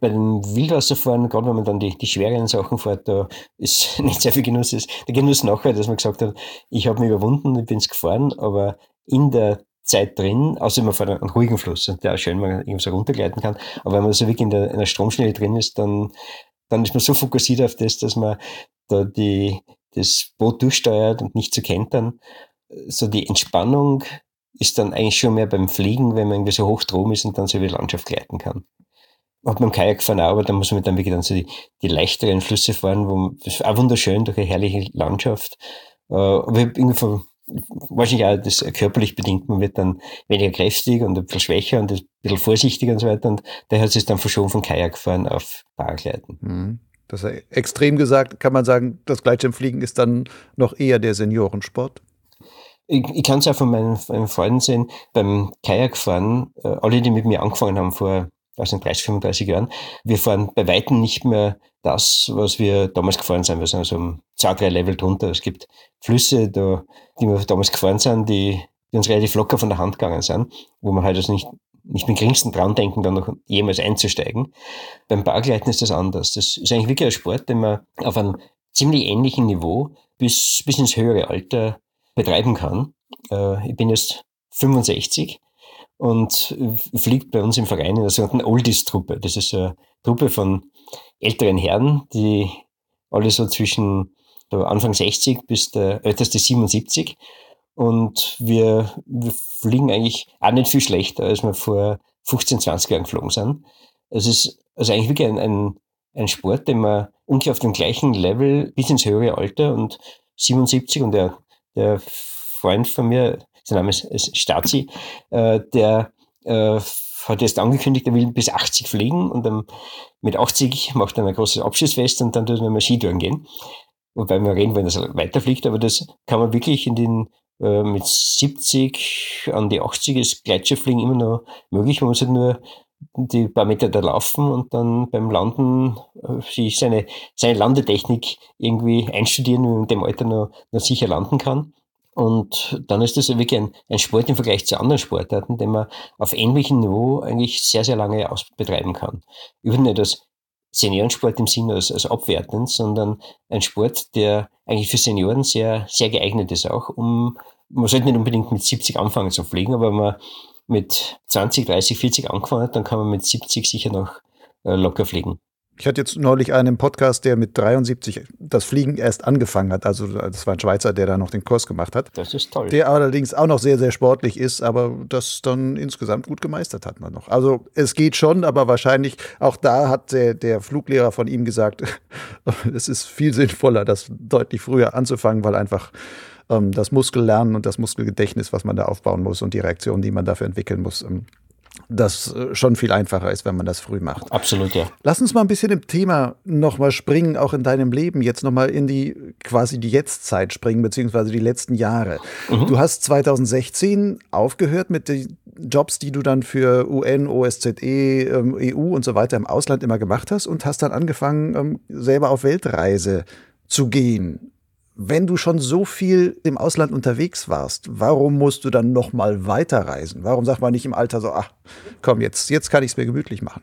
bei den Wildwasserfahren, gerade wenn man dann die, die schweren Sachen fährt, da ist nicht sehr viel Genuss. Ist. Der Genuss nachher, dass man gesagt hat, ich habe mich überwunden, ich bin es gefahren, aber in der Zeit drin, außer man fährt einen ruhigen Fluss, der auch schön man irgendwie so runtergleiten kann. Aber wenn man so wirklich in der, in der Stromschnelle drin ist, dann, dann ist man so fokussiert auf das, dass man da die, das Boot durchsteuert und nicht zu kentern. So die Entspannung ist dann eigentlich schon mehr beim Fliegen, wenn man irgendwie so hoch drum ist und dann so über die Landschaft gleiten kann hat man im Kajak fahren auch, aber da muss man dann wirklich dann so die, die leichteren Flüsse fahren, wo man, das ist auch wunderschön durch eine herrliche Landschaft. Äh, aber ich irgendwie von, wahrscheinlich auch das körperlich bedingt, man wird dann weniger kräftig und ein bisschen schwächer und ein bisschen vorsichtiger und so weiter und daher hat es dann verschoben von Kajakfahren auf Paragleiten. Mhm. Das ist extrem gesagt, kann man sagen, das Gleitschirmfliegen ist dann noch eher der Seniorensport? Ich, ich kann es auch von meinen, meinen Freunden sehen, beim Kajakfahren, äh, alle, die mit mir angefangen haben vor also in 30, 35 Jahren. Wir fahren bei Weitem nicht mehr das, was wir damals gefahren sind. Wir sind also um zwei, drei Level drunter. Es gibt Flüsse, da, die wir damals gefahren sind, die, die uns relativ locker von der Hand gegangen sind, wo man halt also nicht, nicht mit geringsten dran denken, dann noch jemals einzusteigen. Beim Bargleiten ist das anders. Das ist eigentlich wirklich ein Sport, den man auf einem ziemlich ähnlichen Niveau bis, bis ins höhere Alter betreiben kann. Äh, ich bin jetzt 65 und fliegt bei uns im Verein in der sogenannten Oldies-Truppe. Das ist eine Truppe von älteren Herren, die alle so zwischen Anfang 60 bis der älteste 77. Und wir, wir fliegen eigentlich auch nicht viel schlechter, als wir vor 15, 20 Jahren geflogen sind. Es ist also eigentlich wirklich ein, ein, ein Sport, den man ungefähr auf dem gleichen Level bis ins höhere Alter und 77 und der, der Freund von mir, sein Name ist Stazi, äh, der äh, hat jetzt angekündigt, er will bis 80 fliegen und dann mit 80 macht er ein großes Abschiedsfest und dann tut er mal Skitouren gehen. Wobei wir reden, wenn er weiterfliegt, aber das kann man wirklich in den äh, mit 70 an die 80 ist Gleitschirfliegen immer noch möglich. Man muss halt nur die paar Meter da laufen und dann beim Landen äh, sich seine, seine Landetechnik irgendwie einstudieren, wie man in dem Alter noch, noch sicher landen kann. Und dann ist das wirklich ein, ein Sport im Vergleich zu anderen Sportarten, den man auf ähnlichem Niveau eigentlich sehr, sehr lange betreiben kann. Übrigens nicht als Seniorensport im Sinne als, als abwertend, sondern ein Sport, der eigentlich für Senioren sehr, sehr geeignet ist auch, um, man sollte nicht unbedingt mit 70 anfangen zu fliegen, aber wenn man mit 20, 30, 40 angefangen hat, dann kann man mit 70 sicher noch äh, locker fliegen. Ich hatte jetzt neulich einen Podcast, der mit 73 das Fliegen erst angefangen hat. Also das war ein Schweizer, der da noch den Kurs gemacht hat. Das ist toll. Der allerdings auch noch sehr, sehr sportlich ist, aber das dann insgesamt gut gemeistert hat man noch. Also es geht schon, aber wahrscheinlich auch da hat der, der Fluglehrer von ihm gesagt, es ist viel sinnvoller, das deutlich früher anzufangen, weil einfach ähm, das Muskellernen und das Muskelgedächtnis, was man da aufbauen muss und die Reaktion, die man dafür entwickeln muss, ähm, das äh, schon viel einfacher ist, wenn man das früh macht. Absolut, ja. Lass uns mal ein bisschen im Thema nochmal springen, auch in deinem Leben, jetzt nochmal in die quasi die Jetztzeit springen, beziehungsweise die letzten Jahre. Mhm. Du hast 2016 aufgehört mit den Jobs, die du dann für UN, OSZE, ähm, EU und so weiter im Ausland immer gemacht hast und hast dann angefangen, ähm, selber auf Weltreise zu gehen wenn du schon so viel im Ausland unterwegs warst, warum musst du dann noch mal weiterreisen? Warum sagt man nicht im Alter so, ach, komm, jetzt, jetzt kann ich es mir gemütlich machen?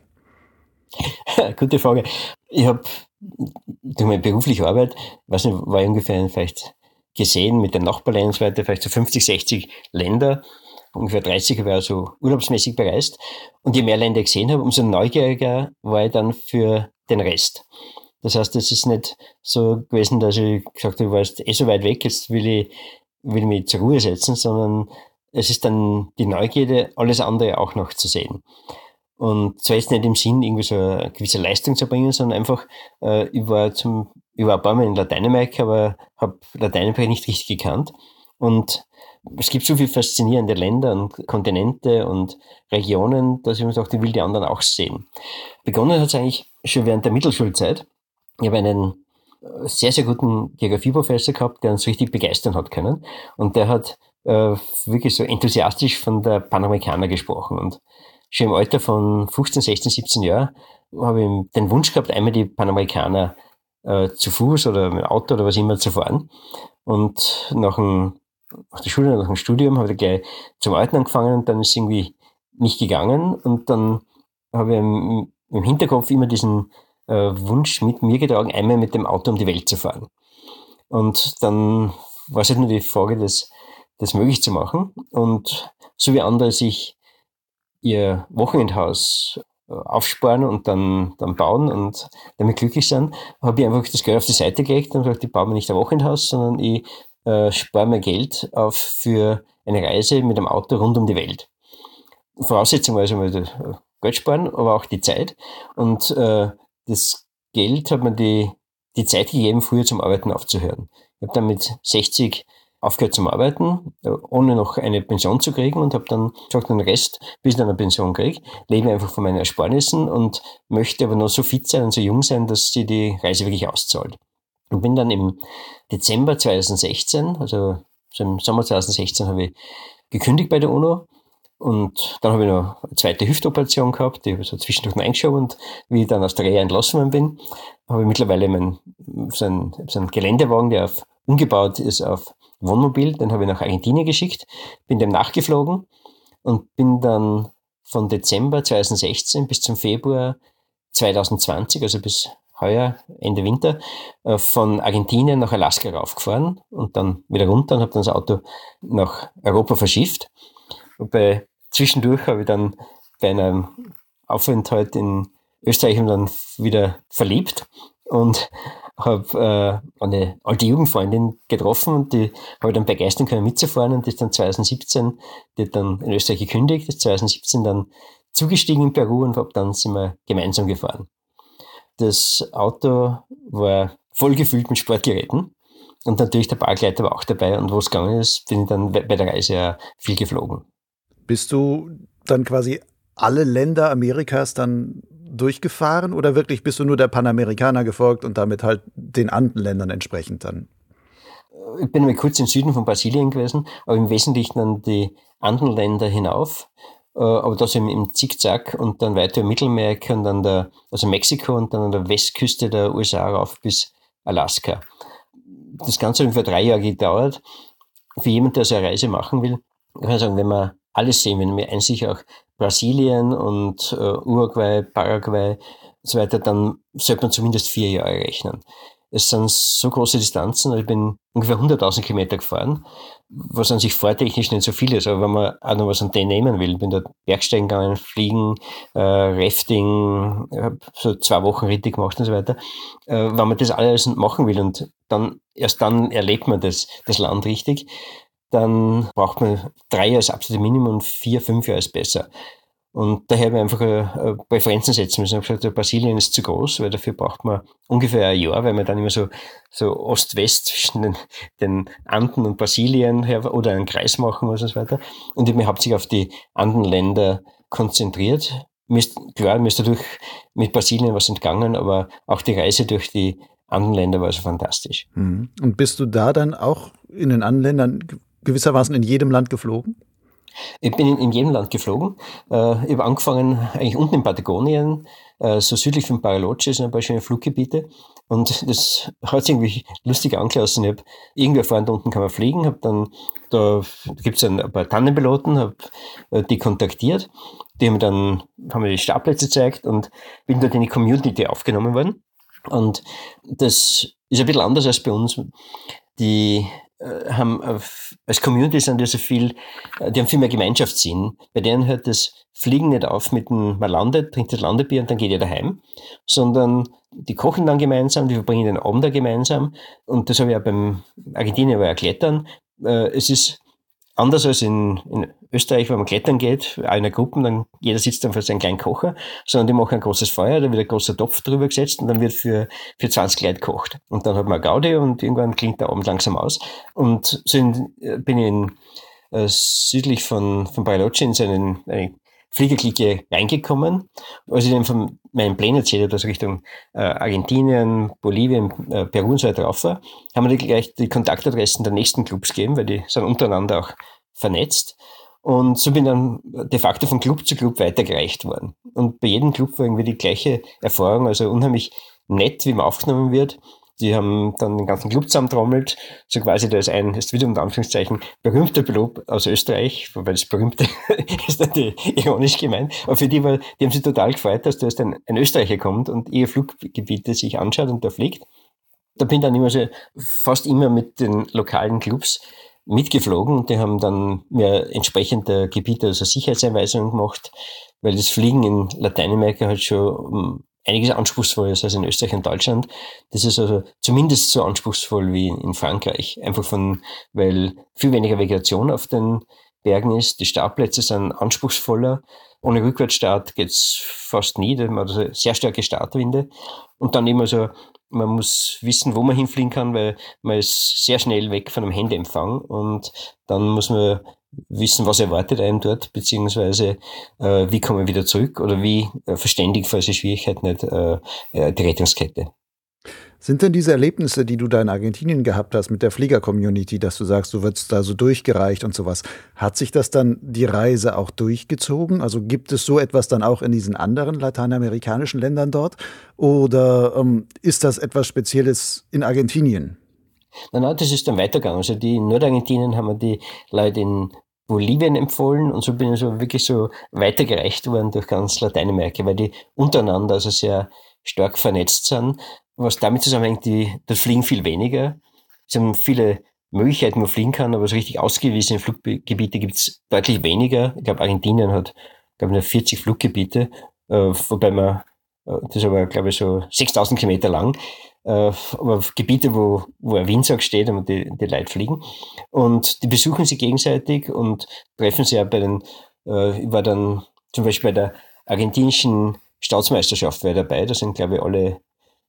Gute Frage. Ich habe durch meine berufliche Arbeit, weiß nicht, war ungefähr vielleicht gesehen mit so weiter, vielleicht so 50, 60 Länder, ungefähr 30 habe ich also urlaubsmäßig bereist. Und je mehr Länder ich gesehen habe, umso neugieriger war ich dann für den Rest. Das heißt, es ist nicht so gewesen, dass ich gesagt habe, du warst eh so weit weg, jetzt will ich, will ich mich zur Ruhe setzen, sondern es ist dann die Neugierde, alles andere auch noch zu sehen. Und zwar jetzt nicht im Sinn, irgendwie so eine gewisse Leistung zu bringen, sondern einfach, äh, ich war zum, ich war ein paar Mal in Lateinamerika, aber habe Lateinamerika nicht richtig gekannt. Und es gibt so viele faszinierende Länder und Kontinente und Regionen, dass ich mir dachte, ich will die anderen auch sehen. Begonnen hat es eigentlich schon während der Mittelschulzeit. Ich habe einen äh, sehr, sehr guten Geografieprofessor gehabt, der uns richtig begeistern hat können. Und der hat äh, wirklich so enthusiastisch von der Panamerikaner gesprochen. Und schon im Alter von 15, 16, 17 Jahren habe ich den Wunsch gehabt, einmal die Panamerikaner äh, zu Fuß oder mit dem Auto oder was immer zu fahren. Und nach, dem, nach der Schule, nach dem Studium habe ich gleich zum Alten angefangen und dann ist es irgendwie nicht gegangen. Und dann habe ich im, im Hinterkopf immer diesen äh, Wunsch mit mir getragen, einmal mit dem Auto um die Welt zu fahren. Und dann war es halt nur die Frage, das, das möglich zu machen. Und so wie andere sich ihr Wochenendhaus äh, aufsparen und dann, dann bauen und damit glücklich sind, habe ich einfach das Geld auf die Seite gelegt und gesagt, ich baue mir nicht ein Wochenendhaus, sondern ich äh, spare mir Geld auf für eine Reise mit einem Auto rund um die Welt. Voraussetzung war also mal Geld sparen, aber auch die Zeit. Und äh, das Geld hat mir die, die Zeit gegeben, früher zum Arbeiten aufzuhören. Ich habe dann mit 60 aufgehört zum Arbeiten, ohne noch eine Pension zu kriegen und habe dann gesagt, den Rest, bis ich dann eine Pension kriege, lebe einfach von meinen Ersparnissen und möchte aber noch so fit sein und so jung sein, dass sie die Reise wirklich auszahlt. Und bin dann im Dezember 2016, also im Sommer 2016 habe ich gekündigt bei der UNO und dann habe ich noch eine zweite Hüftoperation gehabt, die habe ich so zwischendurch noch eingeschoben und wie ich dann aus der Reha entlassen worden bin, habe ich mittlerweile mein, so, einen, so einen Geländewagen, der auf, umgebaut ist auf Wohnmobil, den habe ich nach Argentinien geschickt, bin dem nachgeflogen und bin dann von Dezember 2016 bis zum Februar 2020, also bis heuer, Ende Winter, äh, von Argentinien nach Alaska raufgefahren und dann wieder runter und habe dann das Auto nach Europa verschifft. Wobei zwischendurch habe ich dann bei einem Aufenthalt in Österreich dann wieder verliebt und habe äh, eine alte Jugendfreundin getroffen und die habe ich dann begeistern können mitzufahren und die ist dann 2017, die hat dann in Österreich gekündigt, ist 2017 dann zugestiegen in Peru und hab dann sind wir gemeinsam gefahren. Das Auto war voll gefüllt mit Sportgeräten und natürlich der Parkleiter war auch dabei und wo es gegangen ist, bin ich dann bei der Reise ja viel geflogen. Bist du dann quasi alle Länder Amerikas dann durchgefahren oder wirklich bist du nur der Panamerikaner gefolgt und damit halt den anderen Ländern entsprechend dann? Ich bin mal kurz im Süden von Brasilien gewesen, aber im Wesentlichen dann die anderen Länder hinauf. Äh, aber das im, im Zickzack und dann weiter im Mittelamerika und dann der, also Mexiko und dann an der Westküste der USA rauf bis Alaska. Das Ganze hat ungefähr drei Jahre gedauert. Für jemanden, der so eine Reise machen will, kann ich sagen, wenn man alles sehen, wenn wir einzig auch Brasilien und äh, Uruguay, Paraguay und so weiter, dann sollte man zumindest vier Jahre rechnen. Es sind so große Distanzen, ich bin ungefähr 100.000 Kilometer gefahren, was an sich fahrtechnisch nicht so viel ist, aber wenn man auch noch was an den nehmen will, bin dort Bergsteigen gegangen, Fliegen, äh, Rafting, habe so zwei Wochen Ritte gemacht und so weiter, äh, wenn man das alles machen will und dann, erst dann erlebt man das, das Land richtig, dann braucht man drei Jahre als absolute Minimum, vier, fünf Jahre ist besser. Und daher habe ich einfach äh, Präferenzen setzen müssen. Ich habe gesagt, Brasilien ist zu groß, weil dafür braucht man ungefähr ein Jahr, weil man dann immer so, so Ost-West zwischen den, den Anden und Brasilien her, oder einen Kreis machen muss und so weiter. Und ich habe mich hauptsächlich auf die anderen Länder konzentriert. Mir ist, klar, mir ist dadurch mit Brasilien was entgangen, aber auch die Reise durch die anderen Länder war so fantastisch. Mhm. Und bist du da dann auch in den anderen Ländern gewissermaßen in jedem Land geflogen? Ich bin in, jedem Land geflogen. Äh, ich habe angefangen eigentlich unten in Patagonien, äh, so südlich von Bariloche sind ein paar schöne Fluggebiete. Und das hat sich irgendwie lustig angelassen. Ich habe irgendwie erfahren, da unten kann man fliegen. Hab dann, da gibt es ein paar Tannenpiloten, habe äh, die kontaktiert. Die haben mir dann haben mir die Startplätze gezeigt und bin dort in die Community aufgenommen worden. Und das ist ein bisschen anders als bei uns. Die haben als Community sind die so viel, äh, die haben viel mehr Gemeinschaftssinn. Bei denen hört das Fliegen nicht auf mit dem, man landet, trinkt das Landebier und dann geht ihr daheim, sondern die kochen dann gemeinsam, die verbringen den Abend da gemeinsam. Und das habe ich auch beim Argentinien war ja Klettern. Äh, es ist anders als in, in Österreich, wenn man klettern geht, in der Gruppe, dann jeder sitzt dann vor seinem kleinen Kocher, sondern die machen ein großes Feuer, da wird ein großer Topf drüber gesetzt und dann wird für, für 20 Leute gekocht. Und dann hat man Gaudi und irgendwann klingt der Abend langsam aus. Und so in, bin ich in, äh, südlich von, von Bariloche in so eine Fliegerklicke reingekommen. Als ich dann von meinen Plänen erzählt habe, dass Richtung äh, Argentinien, Bolivien, äh, Peru und so weiter rauf war, haben wir gleich die Kontaktadressen der nächsten Clubs gegeben, weil die sind untereinander auch vernetzt. Und so bin dann de facto von Club zu Club weitergereicht worden. Und bei jedem Club war irgendwie die gleiche Erfahrung, also unheimlich nett, wie man aufgenommen wird. Die haben dann den ganzen Club zusammentrommelt. So quasi, da ist ein, ist wieder unter Anführungszeichen, berühmter Pilot aus Österreich, wobei das berühmte ist natürlich ironisch gemeint. Aber für die war, die haben sich total gefreut, dass da jetzt ein, ein Österreicher kommt und ihr Fluggebiete sich anschaut und da fliegt. Da bin ich dann immer so, fast immer mit den lokalen Clubs mitgeflogen und die haben dann mir entsprechende Gebiete, also Sicherheitseinweisungen gemacht, weil das Fliegen in Lateinamerika halt schon einiges anspruchsvoller ist als in Österreich und Deutschland. Das ist also zumindest so anspruchsvoll wie in Frankreich. Einfach von, weil viel weniger Vegetation auf den Bergen ist. Die Startplätze sind anspruchsvoller. Ohne Rückwärtsstart geht's fast nie. Da hat man also sehr starke Startwinde. Und dann immer so, man muss wissen, wo man hinfliegen kann, weil man ist sehr schnell weg von einem Handyempfang und dann muss man wissen, was erwartet einen dort, beziehungsweise äh, wie komme ich wieder zurück oder wie äh, verständigt, falls die Schwierigkeit nicht, äh, äh, die Rettungskette. Sind denn diese Erlebnisse, die du da in Argentinien gehabt hast mit der Flieger-Community, dass du sagst, du wirst da so durchgereicht und sowas, hat sich das dann die Reise auch durchgezogen? Also gibt es so etwas dann auch in diesen anderen lateinamerikanischen Ländern dort? Oder ähm, ist das etwas Spezielles in Argentinien? Nein, nein, das ist dann weitergegangen. Also die in Nordargentinien haben wir die Leute in Bolivien empfohlen und so bin ich so wirklich so weitergereicht worden durch ganz Lateinamerika, weil die untereinander also sehr stark vernetzt sind. Was damit zusammenhängt, die, das fliegen viel weniger. Sie haben viele Möglichkeiten, wo man fliegen kann, aber so richtig ausgewiesene Fluggebiete gibt es deutlich weniger. Ich glaube, Argentinien hat, glaube ich, nur 40 Fluggebiete, äh, wobei man, äh, das ist aber, glaube ich, so 6000 Kilometer lang, äh, aber Gebiete, wo, wo ein Windsack steht und die, die Leute fliegen. Und die besuchen sich gegenseitig und treffen sich ja bei den, äh, ich war dann zum Beispiel bei der argentinischen Staatsmeisterschaft war dabei, da sind, glaube ich, alle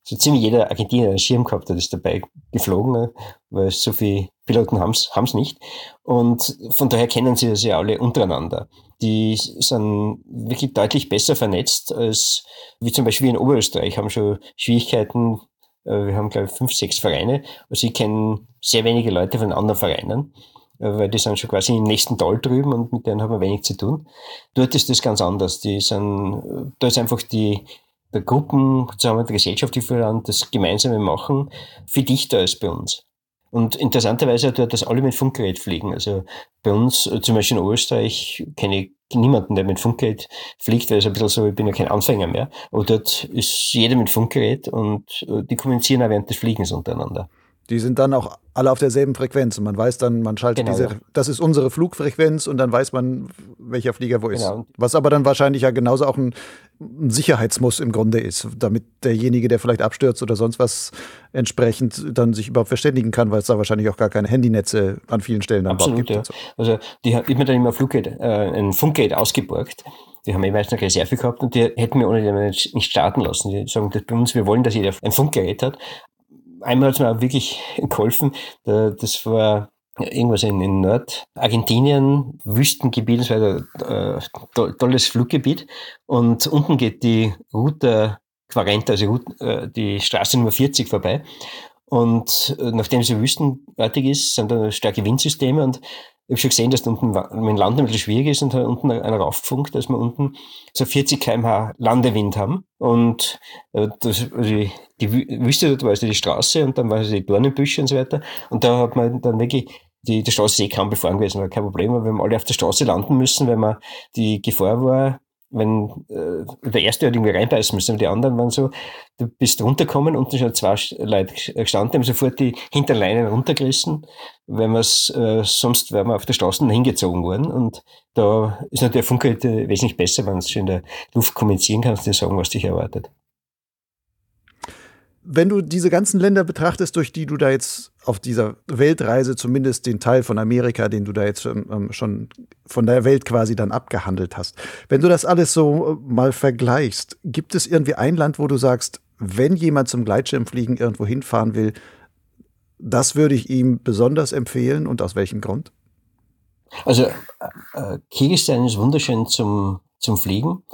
so ziemlich jeder Argentinier einen Schirm gehabt hat, ist dabei geflogen, ne? weil so viele Piloten haben es nicht. Und von daher kennen sie das ja alle untereinander. Die sind wirklich deutlich besser vernetzt als, wie zum Beispiel in Oberösterreich, haben schon Schwierigkeiten. Äh, wir haben, glaube ich, fünf, sechs Vereine. Also ich kenne sehr wenige Leute von anderen Vereinen, äh, weil die sind schon quasi im nächsten Tal drüben und mit denen haben wir wenig zu tun. Dort ist das ganz anders. Die sind, da ist einfach die, der Gruppenzusammenhalt der Gesellschaft, die voran das gemeinsame Machen, viel dichter als bei uns. Und interessanterweise dort, dass alle mit Funkgerät fliegen. Also bei uns, äh, zum Beispiel in Österreich, kenne ich niemanden, der mit Funkgerät fliegt, weil es ein bisschen so, ich bin ja kein Anfänger mehr. Aber dort ist jeder mit Funkgerät und äh, die kommunizieren auch während des Fliegens untereinander. Die sind dann auch alle auf derselben Frequenz und man weiß dann, man schaltet genau, diese, ja. das ist unsere Flugfrequenz und dann weiß man, welcher Flieger wo ist. Genau. Was aber dann wahrscheinlich ja genauso auch ein, ein, Sicherheitsmuss im Grunde ist, damit derjenige, der vielleicht abstürzt oder sonst was entsprechend dann sich überhaupt verständigen kann, weil es da wahrscheinlich auch gar keine Handynetze an vielen Stellen an Absolut, gibt. Ja. So. Also die, ich habe dann immer Fluggate, äh, ein Funkgate ausgeborgt. Die haben jeweils eine Reserve gehabt und die hätten mir ohne die nicht starten lassen. Die sagen, das bei uns, wir wollen, dass jeder ein Funkgerät hat, einmal hat es mir auch wirklich geholfen. Das war irgendwas in, in Nordargentinien, Wüstengebiet, das war ein tolles Fluggebiet. Und unten geht die Route 40, also äh, die Straße Nummer 40 vorbei. Und äh, nachdem sie wüstenartig ist, sind da starke Windsysteme und habe schon gesehen, dass da unten mit Land ein bisschen schwierig ist und hat unten einer raufgefunkt, dass wir unten so 40 kmh Landewind haben. Und äh, das, also die, Wüste dort war also die Straße und dann waren also die Dornenbüsche und so weiter. Und da hat man dann wirklich die, die Straße eh kaum befahren gewesen, war kein Problem, aber wir haben alle auf der Straße landen müssen, weil man die Gefahr war, wenn äh, der erste hat irgendwie reinbeißen müssen, die anderen waren so, du bist runtergekommen, unten schon zwei Leute gestanden, haben sofort die Hinterleinen runtergerissen, weil wir äh, sonst wären wir auf der Straße hingezogen worden. Und da ist natürlich der Funke wesentlich besser, wenn du in der Luft kommunizieren kannst und sagen, was dich erwartet. Wenn du diese ganzen Länder betrachtest, durch die du da jetzt auf dieser Weltreise zumindest den Teil von Amerika, den du da jetzt ähm, schon von der Welt quasi dann abgehandelt hast, wenn du das alles so äh, mal vergleichst, gibt es irgendwie ein Land, wo du sagst, wenn jemand zum Gleitschirmfliegen irgendwo hinfahren will, das würde ich ihm besonders empfehlen und aus welchem Grund? Also äh, Kirgisistan ist wunderschön zum, zum Fliegen.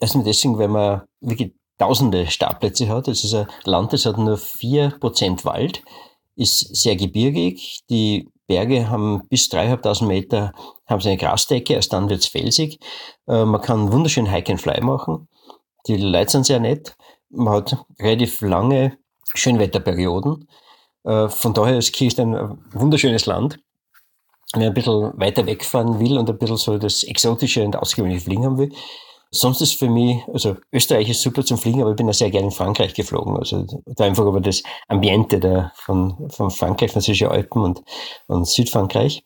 Erstmal deswegen, weil man wirklich tausende Startplätze hat. Es ist ein Land, das hat nur vier Prozent Wald, ist sehr gebirgig. Die Berge haben bis dreieinhalbtausend Meter haben sie eine Grasdecke, erst dann wird's felsig. Äh, man kann wunderschön Hike and Fly machen. Die Leute sind sehr nett. Man hat relativ lange Schönwetterperioden. Äh, von daher ist Kirgisistan ein wunderschönes Land. Wer ein bisschen weiter wegfahren will und ein bisschen so das Exotische und ausgewöhnliche Fliegen haben will, Sonst ist für mich, also Österreich ist super zum Fliegen, aber ich bin ja sehr gerne in Frankreich geflogen. Also da einfach über das Ambiente da von, von Frankreich, französische Alpen und, und Südfrankreich.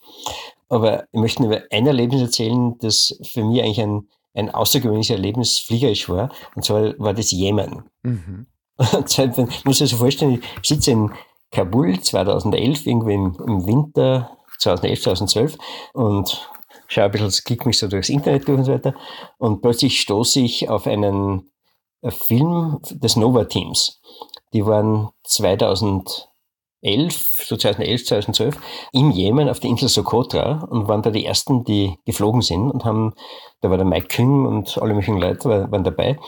Aber ich möchte nur über ein Erlebnis erzählen, das für mich eigentlich ein, ein außergewöhnliches Erlebnis fliegerisch war. Und zwar war das Jemen. Mhm. Und zwar, ich muss mir so vorstellen, ich sitze in Kabul 2011, irgendwie im, im Winter 2011, 2012 und schaue ein bisschen, klicke mich so durchs Internet durch und so weiter. Und plötzlich stoße ich auf einen äh, Film des Nova-Teams. Die waren 2011, so 2011, 2012, im Jemen auf der Insel Socotra und waren da die ersten, die geflogen sind und haben, da war der Mike Küng und alle möglichen Leute waren dabei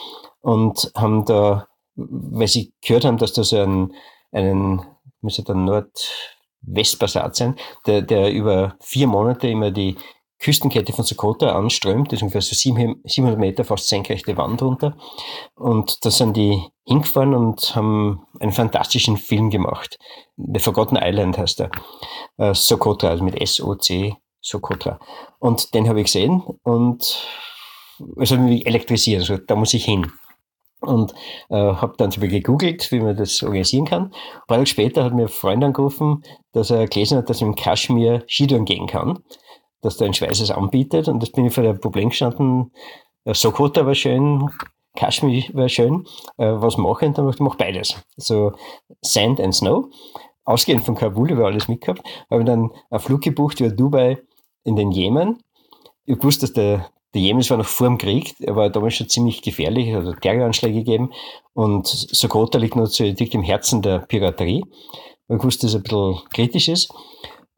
und haben da, weil sie gehört haben, dass da so ein, einen, müsste dann Nordwestpassat sein, der, der über vier Monate immer die Küstenkette von Sokotra anströmt. Das ist ungefähr so 700 Meter fast senkrechte Wand runter. Und da sind die hingefahren und haben einen fantastischen Film gemacht. The Forgotten Island heißt er. Äh, Sokotra, also mit S-O-C, Sokotra. Und den habe ich gesehen und es hat mich elektrisiert. Also da muss ich hin. und äh, habe dann Beispiel gegoogelt, wie man das organisieren kann. Ein paar Tage später hat mir ein Freund angerufen, dass er gelesen hat, dass man im Kaschmir Skitouren gehen kann, dass da ein Schweiß anbietet und das bin ich vor dem Problem gestanden, äh, Sokota war schön, Kaschmir war schön, äh, was mache ich? Dann mache ich mach beides. So Sand and Snow. Ausgehend von Kabul, habe alles mitgehabt, habe dann einen Flug gebucht über Dubai in den Jemen. Ich wusste, dass der, der Jemen war noch vor dem Krieg, er war damals schon ziemlich gefährlich, hat also Terroranschläge gegeben und Sokota liegt noch so dick im Herzen der Piraterie. Ich wusste, dass es ein bisschen kritisch ist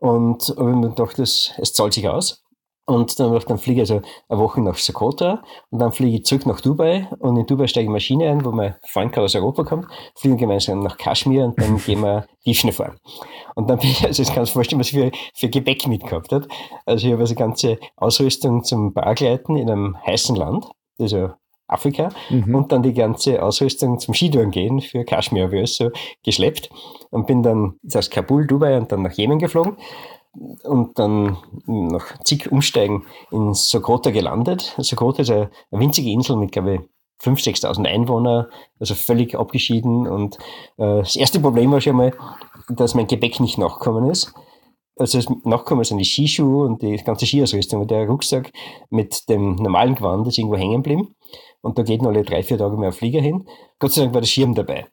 und habe mir gedacht, das, es zahlt sich aus. Und dann, dann fliege ich also eine Woche nach Sokotra und dann fliege ich zurück nach Dubai und in Dubai steige ich Maschine ein, wo mein Freund gerade aus Europa kommt, fliegen gemeinsam nach Kaschmir und dann gehen wir Tiefschnee fahren. Und dann bin ich, also jetzt kannst du vorstellen, was ich für, für Gepäck mitgehabt hat. Also ich habe also ganze Ausrüstung zum Bargleiten in einem heißen Land, also Afrika, mhm. und dann die ganze Ausrüstung zum Skitouren gehen für Kaschmir alles so geschleppt und bin dann aus Kabul, Dubai und dann nach Jemen geflogen und dann nach zig Umsteigen in Sokotra gelandet. Sokotra ist eine, winzige Insel mit, glaube ich, 5.000, 6.000 Einwohner, also völlig abgeschieden. Und äh, das erste Problem war schon mal, dass mein Gepäck nicht nachgekommen ist. Also das Nachkommen sind die Skischuhe und die ganze Skiausrüstung. Und der Rucksack mit dem normalen Gewand ist irgendwo hängen geblieben. Und da geht noch alle drei, vier Tage mehr auf Flieger hin. Gott sei Dank war der Schirm dabei.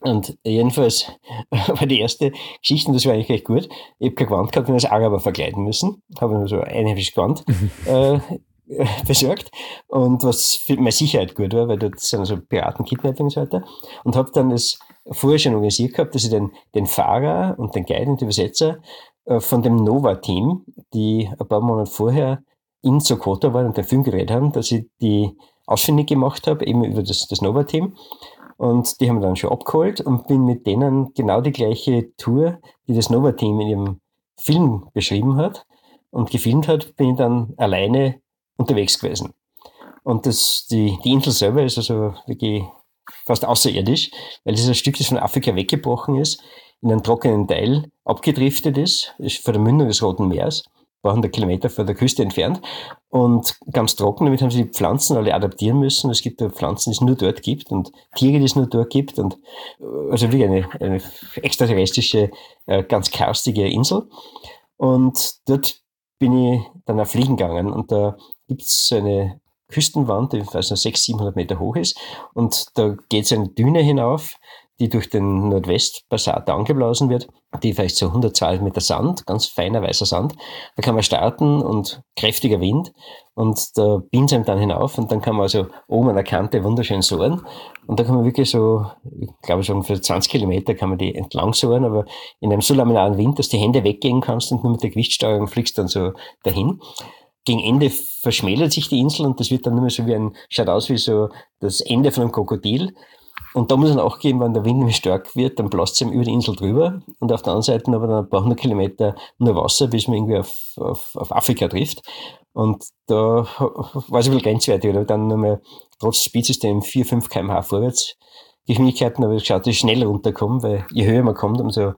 Und jedenfalls war die erste Geschichte, und das war eigentlich recht gut. Ich habe kein Gewand gehabt, bin als Araber verkleiden müssen. Habe nur so ein einheimsches Gewand äh, besorgt. Und was für meine Sicherheit gut war, weil dort sind also Piraten, Kidnapping und so weiter. Und habe dann das vorher schon organisiert gehabt, dass ich den, den Fahrer und den Guide und den Übersetzer von dem Nova-Team, die ein paar Monate vorher in Sokoto waren und den Film gedreht haben, dass ich die ausfindig gemacht habe, eben über das, das Nova-Team. Und die haben dann schon abgeholt und bin mit denen genau die gleiche Tour, die das Nova-Team in ihrem Film beschrieben hat. Und gefilmt hat, bin ich dann alleine unterwegs gewesen. Und das, die, die Insel selber ist also wirklich fast außerirdisch, weil dieses Stück, das von Afrika weggebrochen ist, in einen trockenen Teil abgedriftet ist, ist vor der Mündung des Roten Meeres paar hundert Kilometer von der Küste entfernt und ganz trocken. Damit haben sie die Pflanzen alle adaptieren müssen. Es gibt Pflanzen, die es nur dort gibt und Tiere, die es nur dort gibt und äh, also wirklich eine, eine extraterrestrische, äh, ganz karstige Insel. Und dort bin ich dann auch fliegen gegangen und da gibt es so eine Küstenwand, die weiß noch 600, 700 Meter hoch ist und da geht es eine Düne hinauf, die durch den Nordwestpassat angeblasen wird, die vielleicht so 100, 200 Meter Sand, ganz feiner weißer Sand. Da kann man starten und kräftiger Wind und da bindet einem dann hinauf und dann kann man also oben an der Kante wunderschön sohren und da kann man wirklich so, ich glaube schon für 20 Kilometer kann man die entlang sohren, aber in einem so laminaren Wind, dass die Hände weggehen kannst und nur mit der Gewichtssteuerung fliegst dann so dahin gegen Ende verschmälert sich die Insel und das wird dann nur so wie ein, schaut aus wie so das Ende von einem Krokodil. Und da muss man auch gehen, wenn der Wind nämlich stark wird, dann bläst es über die Insel drüber und auf der anderen Seite aber dann ein paar hundert Kilometer nur Wasser, bis man irgendwie auf, auf, auf Afrika trifft. Und da war es ein bisschen grenzwertig, oder dann nochmal trotz Speedsystem 4, 5 kmh vorwärts Geschwindigkeiten, aber ich geschaut, dass ich schnell runterkomme, weil je höher man kommt, umso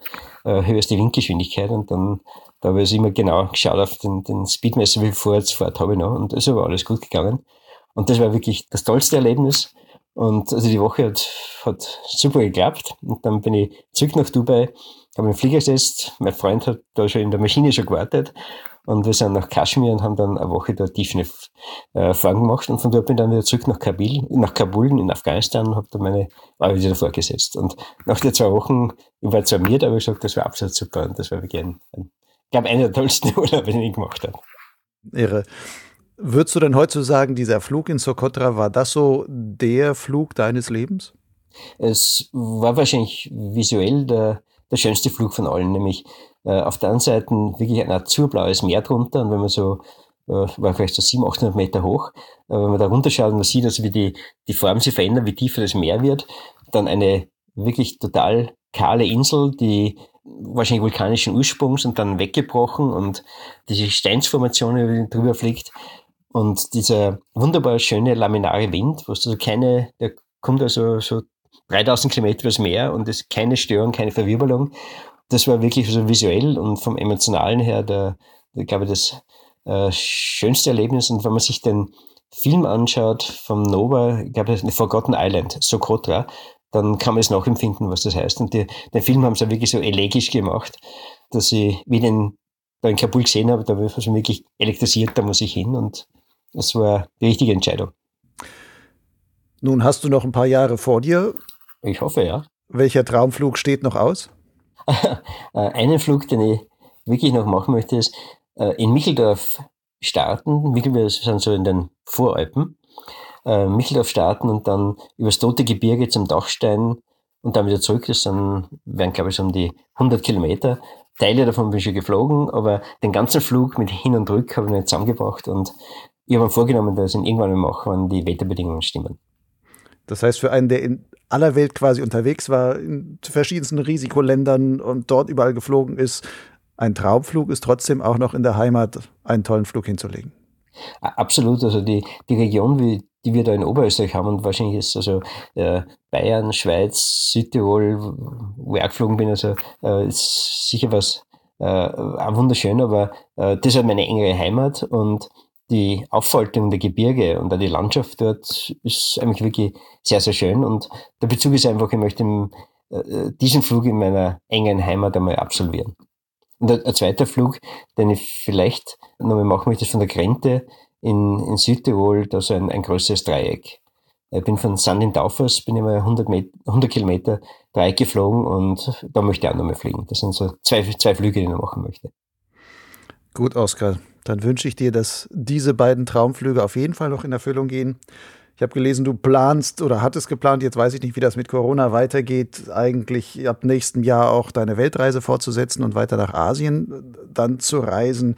äh, höher ist die Windgeschwindigkeit und dann da habe ich immer genau geschaut auf den, den Speedmesser, wie viel Vorwärtsfahrt habe ich noch und es war alles gut gegangen. Und das war wirklich das tollste Erlebnis. Und also die Woche hat, hat super geklappt. Und dann bin ich zurück nach Dubai, habe einen Flieger gesetzt. Mein Freund hat da schon in der Maschine schon gewartet. Und wir sind nach Kaschmir und haben dann eine Woche da tiefene äh, Fahren gemacht. Und von dort bin ich dann wieder zurück nach Kabul, nach Kabul in Afghanistan und habe da meine Arbeit wieder vorgesetzt. Und nach den zwei Wochen, ich war zwar mir, aber ich gesagt, das war absolut super. Und das war wirklich ein, ein ich glaube, einer der tollsten Urlaube, den ich gemacht habe. Irre. Würdest du denn heute sagen, dieser Flug in Socotra, war das so der Flug deines Lebens? Es war wahrscheinlich visuell der, der schönste Flug von allen, nämlich äh, auf der einen Seite wirklich ein azurblaues Meer drunter und wenn man so, äh, war vielleicht so 700, 800 Meter hoch, äh, wenn man da runterschaut und man sieht, also wie die, die Form sich verändert, wie tiefer das Meer wird, dann eine wirklich total kahle Insel, die wahrscheinlich vulkanischen Ursprungs und dann weggebrochen und diese Steinsformation drüber fliegt und dieser wunderbar schöne laminare Wind, was also keine, der kommt also so 3000 Kilometer übers Meer und es ist keine Störung, keine Verwirbelung. Das war wirklich so visuell und vom Emotionalen her, der, der glaube ich, das äh, schönste Erlebnis. Und wenn man sich den Film anschaut vom Nova, ich glaube, Forgotten Island, Socotra, dann kann man es nachempfinden, was das heißt. Und die, den Film haben sie wirklich so elegisch gemacht, dass ich, wie den da in Kabul gesehen habe, da war ich wirklich elektrisiert, da muss ich hin und das war die richtige Entscheidung. Nun hast du noch ein paar Jahre vor dir. Ich hoffe, ja. Welcher Traumflug steht noch aus? Äh, einen Flug, den ich wirklich noch machen möchte, ist äh, in Micheldorf starten. Micheldorf sind so in den Voralpen. Äh, Micheldorf starten und dann übers Tote Gebirge zum Dachstein und dann wieder zurück. Das sind, wären, glaube ich, so um die 100 Kilometer. Teile davon bin ich schon geflogen, aber den ganzen Flug mit Hin und Rück habe ich nicht zusammengebracht und ich habe mir vorgenommen, dass ich ihn irgendwann mal mache, wenn die Wetterbedingungen stimmen. Das heißt, für einen, der in aller Welt quasi unterwegs war, in verschiedensten Risikoländern und dort überall geflogen ist, ein Traumflug ist trotzdem auch noch in der Heimat einen tollen Flug hinzulegen. Absolut, also die, die Region, wie, die wir da in Oberösterreich haben und wahrscheinlich ist also äh, Bayern, Schweiz, Südtirol, wo ich geflogen bin, also äh, ist sicher was äh, wunderschön, aber äh, das ist halt meine engere Heimat und die Auffaltung der Gebirge und auch die Landschaft dort ist eigentlich wirklich sehr, sehr schön. Und der Bezug ist einfach, ich möchte äh, diesen Flug in meiner engen Heimat einmal absolvieren. Und ein, zweiter Flug, den ich vielleicht nochmal machen möchte, ist von der Grente in, in Südtirol, da so ein, ein größeres Dreieck. Ich bin von Sand in Taufers, bin immer 100, Met 100 Kilometer Dreieck geflogen und da möchte ich auch nochmal fliegen. Das sind so zwei, zwei Flüge, die ich noch machen möchte. Gut, Oskar. Dann wünsche ich dir, dass diese beiden Traumflüge auf jeden Fall noch in Erfüllung gehen. Ich habe gelesen, du planst oder hattest geplant, jetzt weiß ich nicht, wie das mit Corona weitergeht, eigentlich ab nächstem Jahr auch deine Weltreise fortzusetzen und weiter nach Asien dann zu reisen.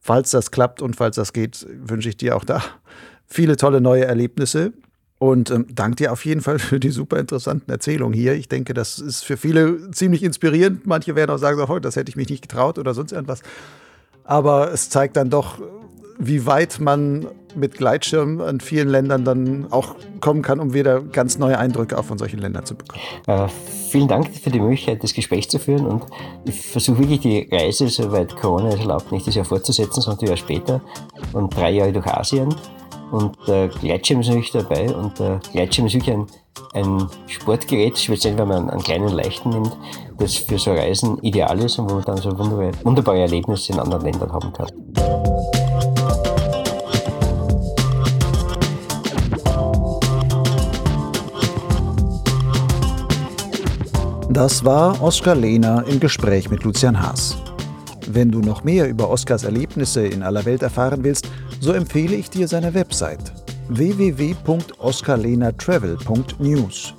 Falls das klappt und falls das geht, wünsche ich dir auch da viele tolle neue Erlebnisse. Und ähm, danke dir auf jeden Fall für die super interessanten Erzählungen hier. Ich denke, das ist für viele ziemlich inspirierend. Manche werden auch sagen, oh, das hätte ich mich nicht getraut oder sonst irgendwas aber es zeigt dann doch, wie weit man mit Gleitschirm in vielen Ländern dann auch kommen kann, um wieder ganz neue Eindrücke auch von solchen Ländern zu bekommen. Äh, vielen Dank für die Möglichkeit, das Gespräch zu führen und ich versuche wirklich die Reise, soweit Corona es erlaubt, nicht das Jahr fortzusetzen, sondern ein Jahr später und drei Jahre durch Asien. Und der Gleitschirm ist natürlich dabei und der Gleitschirm ist wirklich ein, ein Sportgerät, speziell wenn man einen kleinen leichten nimmt, das für so Reisen ideal ist und wo man dann so wunderbare, wunderbare Erlebnisse in anderen Ländern haben kann. Das war Oskar Lehner im Gespräch mit Lucian Haas. Wenn du noch mehr über Oskars Erlebnisse in aller Welt erfahren willst, so empfehle ich dir seine Website www.oscarlenatravel.news.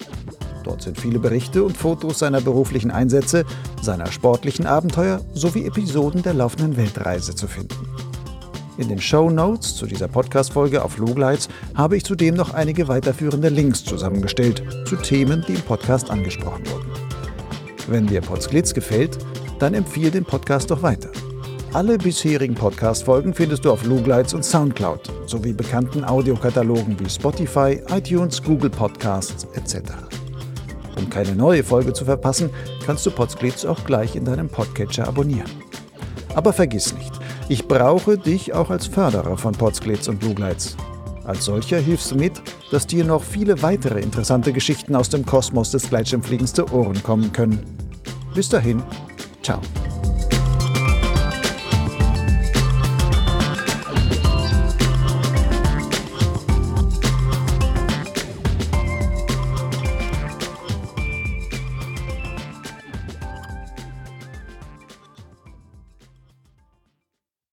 Dort sind viele Berichte und Fotos seiner beruflichen Einsätze, seiner sportlichen Abenteuer sowie Episoden der laufenden Weltreise zu finden. In den Show Notes zu dieser Podcast-Folge auf Lugleitz habe ich zudem noch einige weiterführende Links zusammengestellt zu Themen, die im Podcast angesprochen wurden. Wenn dir Potsglitz gefällt, dann empfiehl den Podcast doch weiter. Alle bisherigen Podcast-Folgen findest du auf Lugleitz und Soundcloud sowie bekannten Audiokatalogen wie Spotify, iTunes, Google Podcasts etc. Um keine neue Folge zu verpassen, kannst du Potsglitz auch gleich in deinem Podcatcher abonnieren. Aber vergiss nicht, ich brauche dich auch als Förderer von Potsglitz und Lugleitz. Als solcher hilfst du mit, dass dir noch viele weitere interessante Geschichten aus dem Kosmos des Gleitschirmfliegens zu Ohren kommen können. Bis dahin, ciao.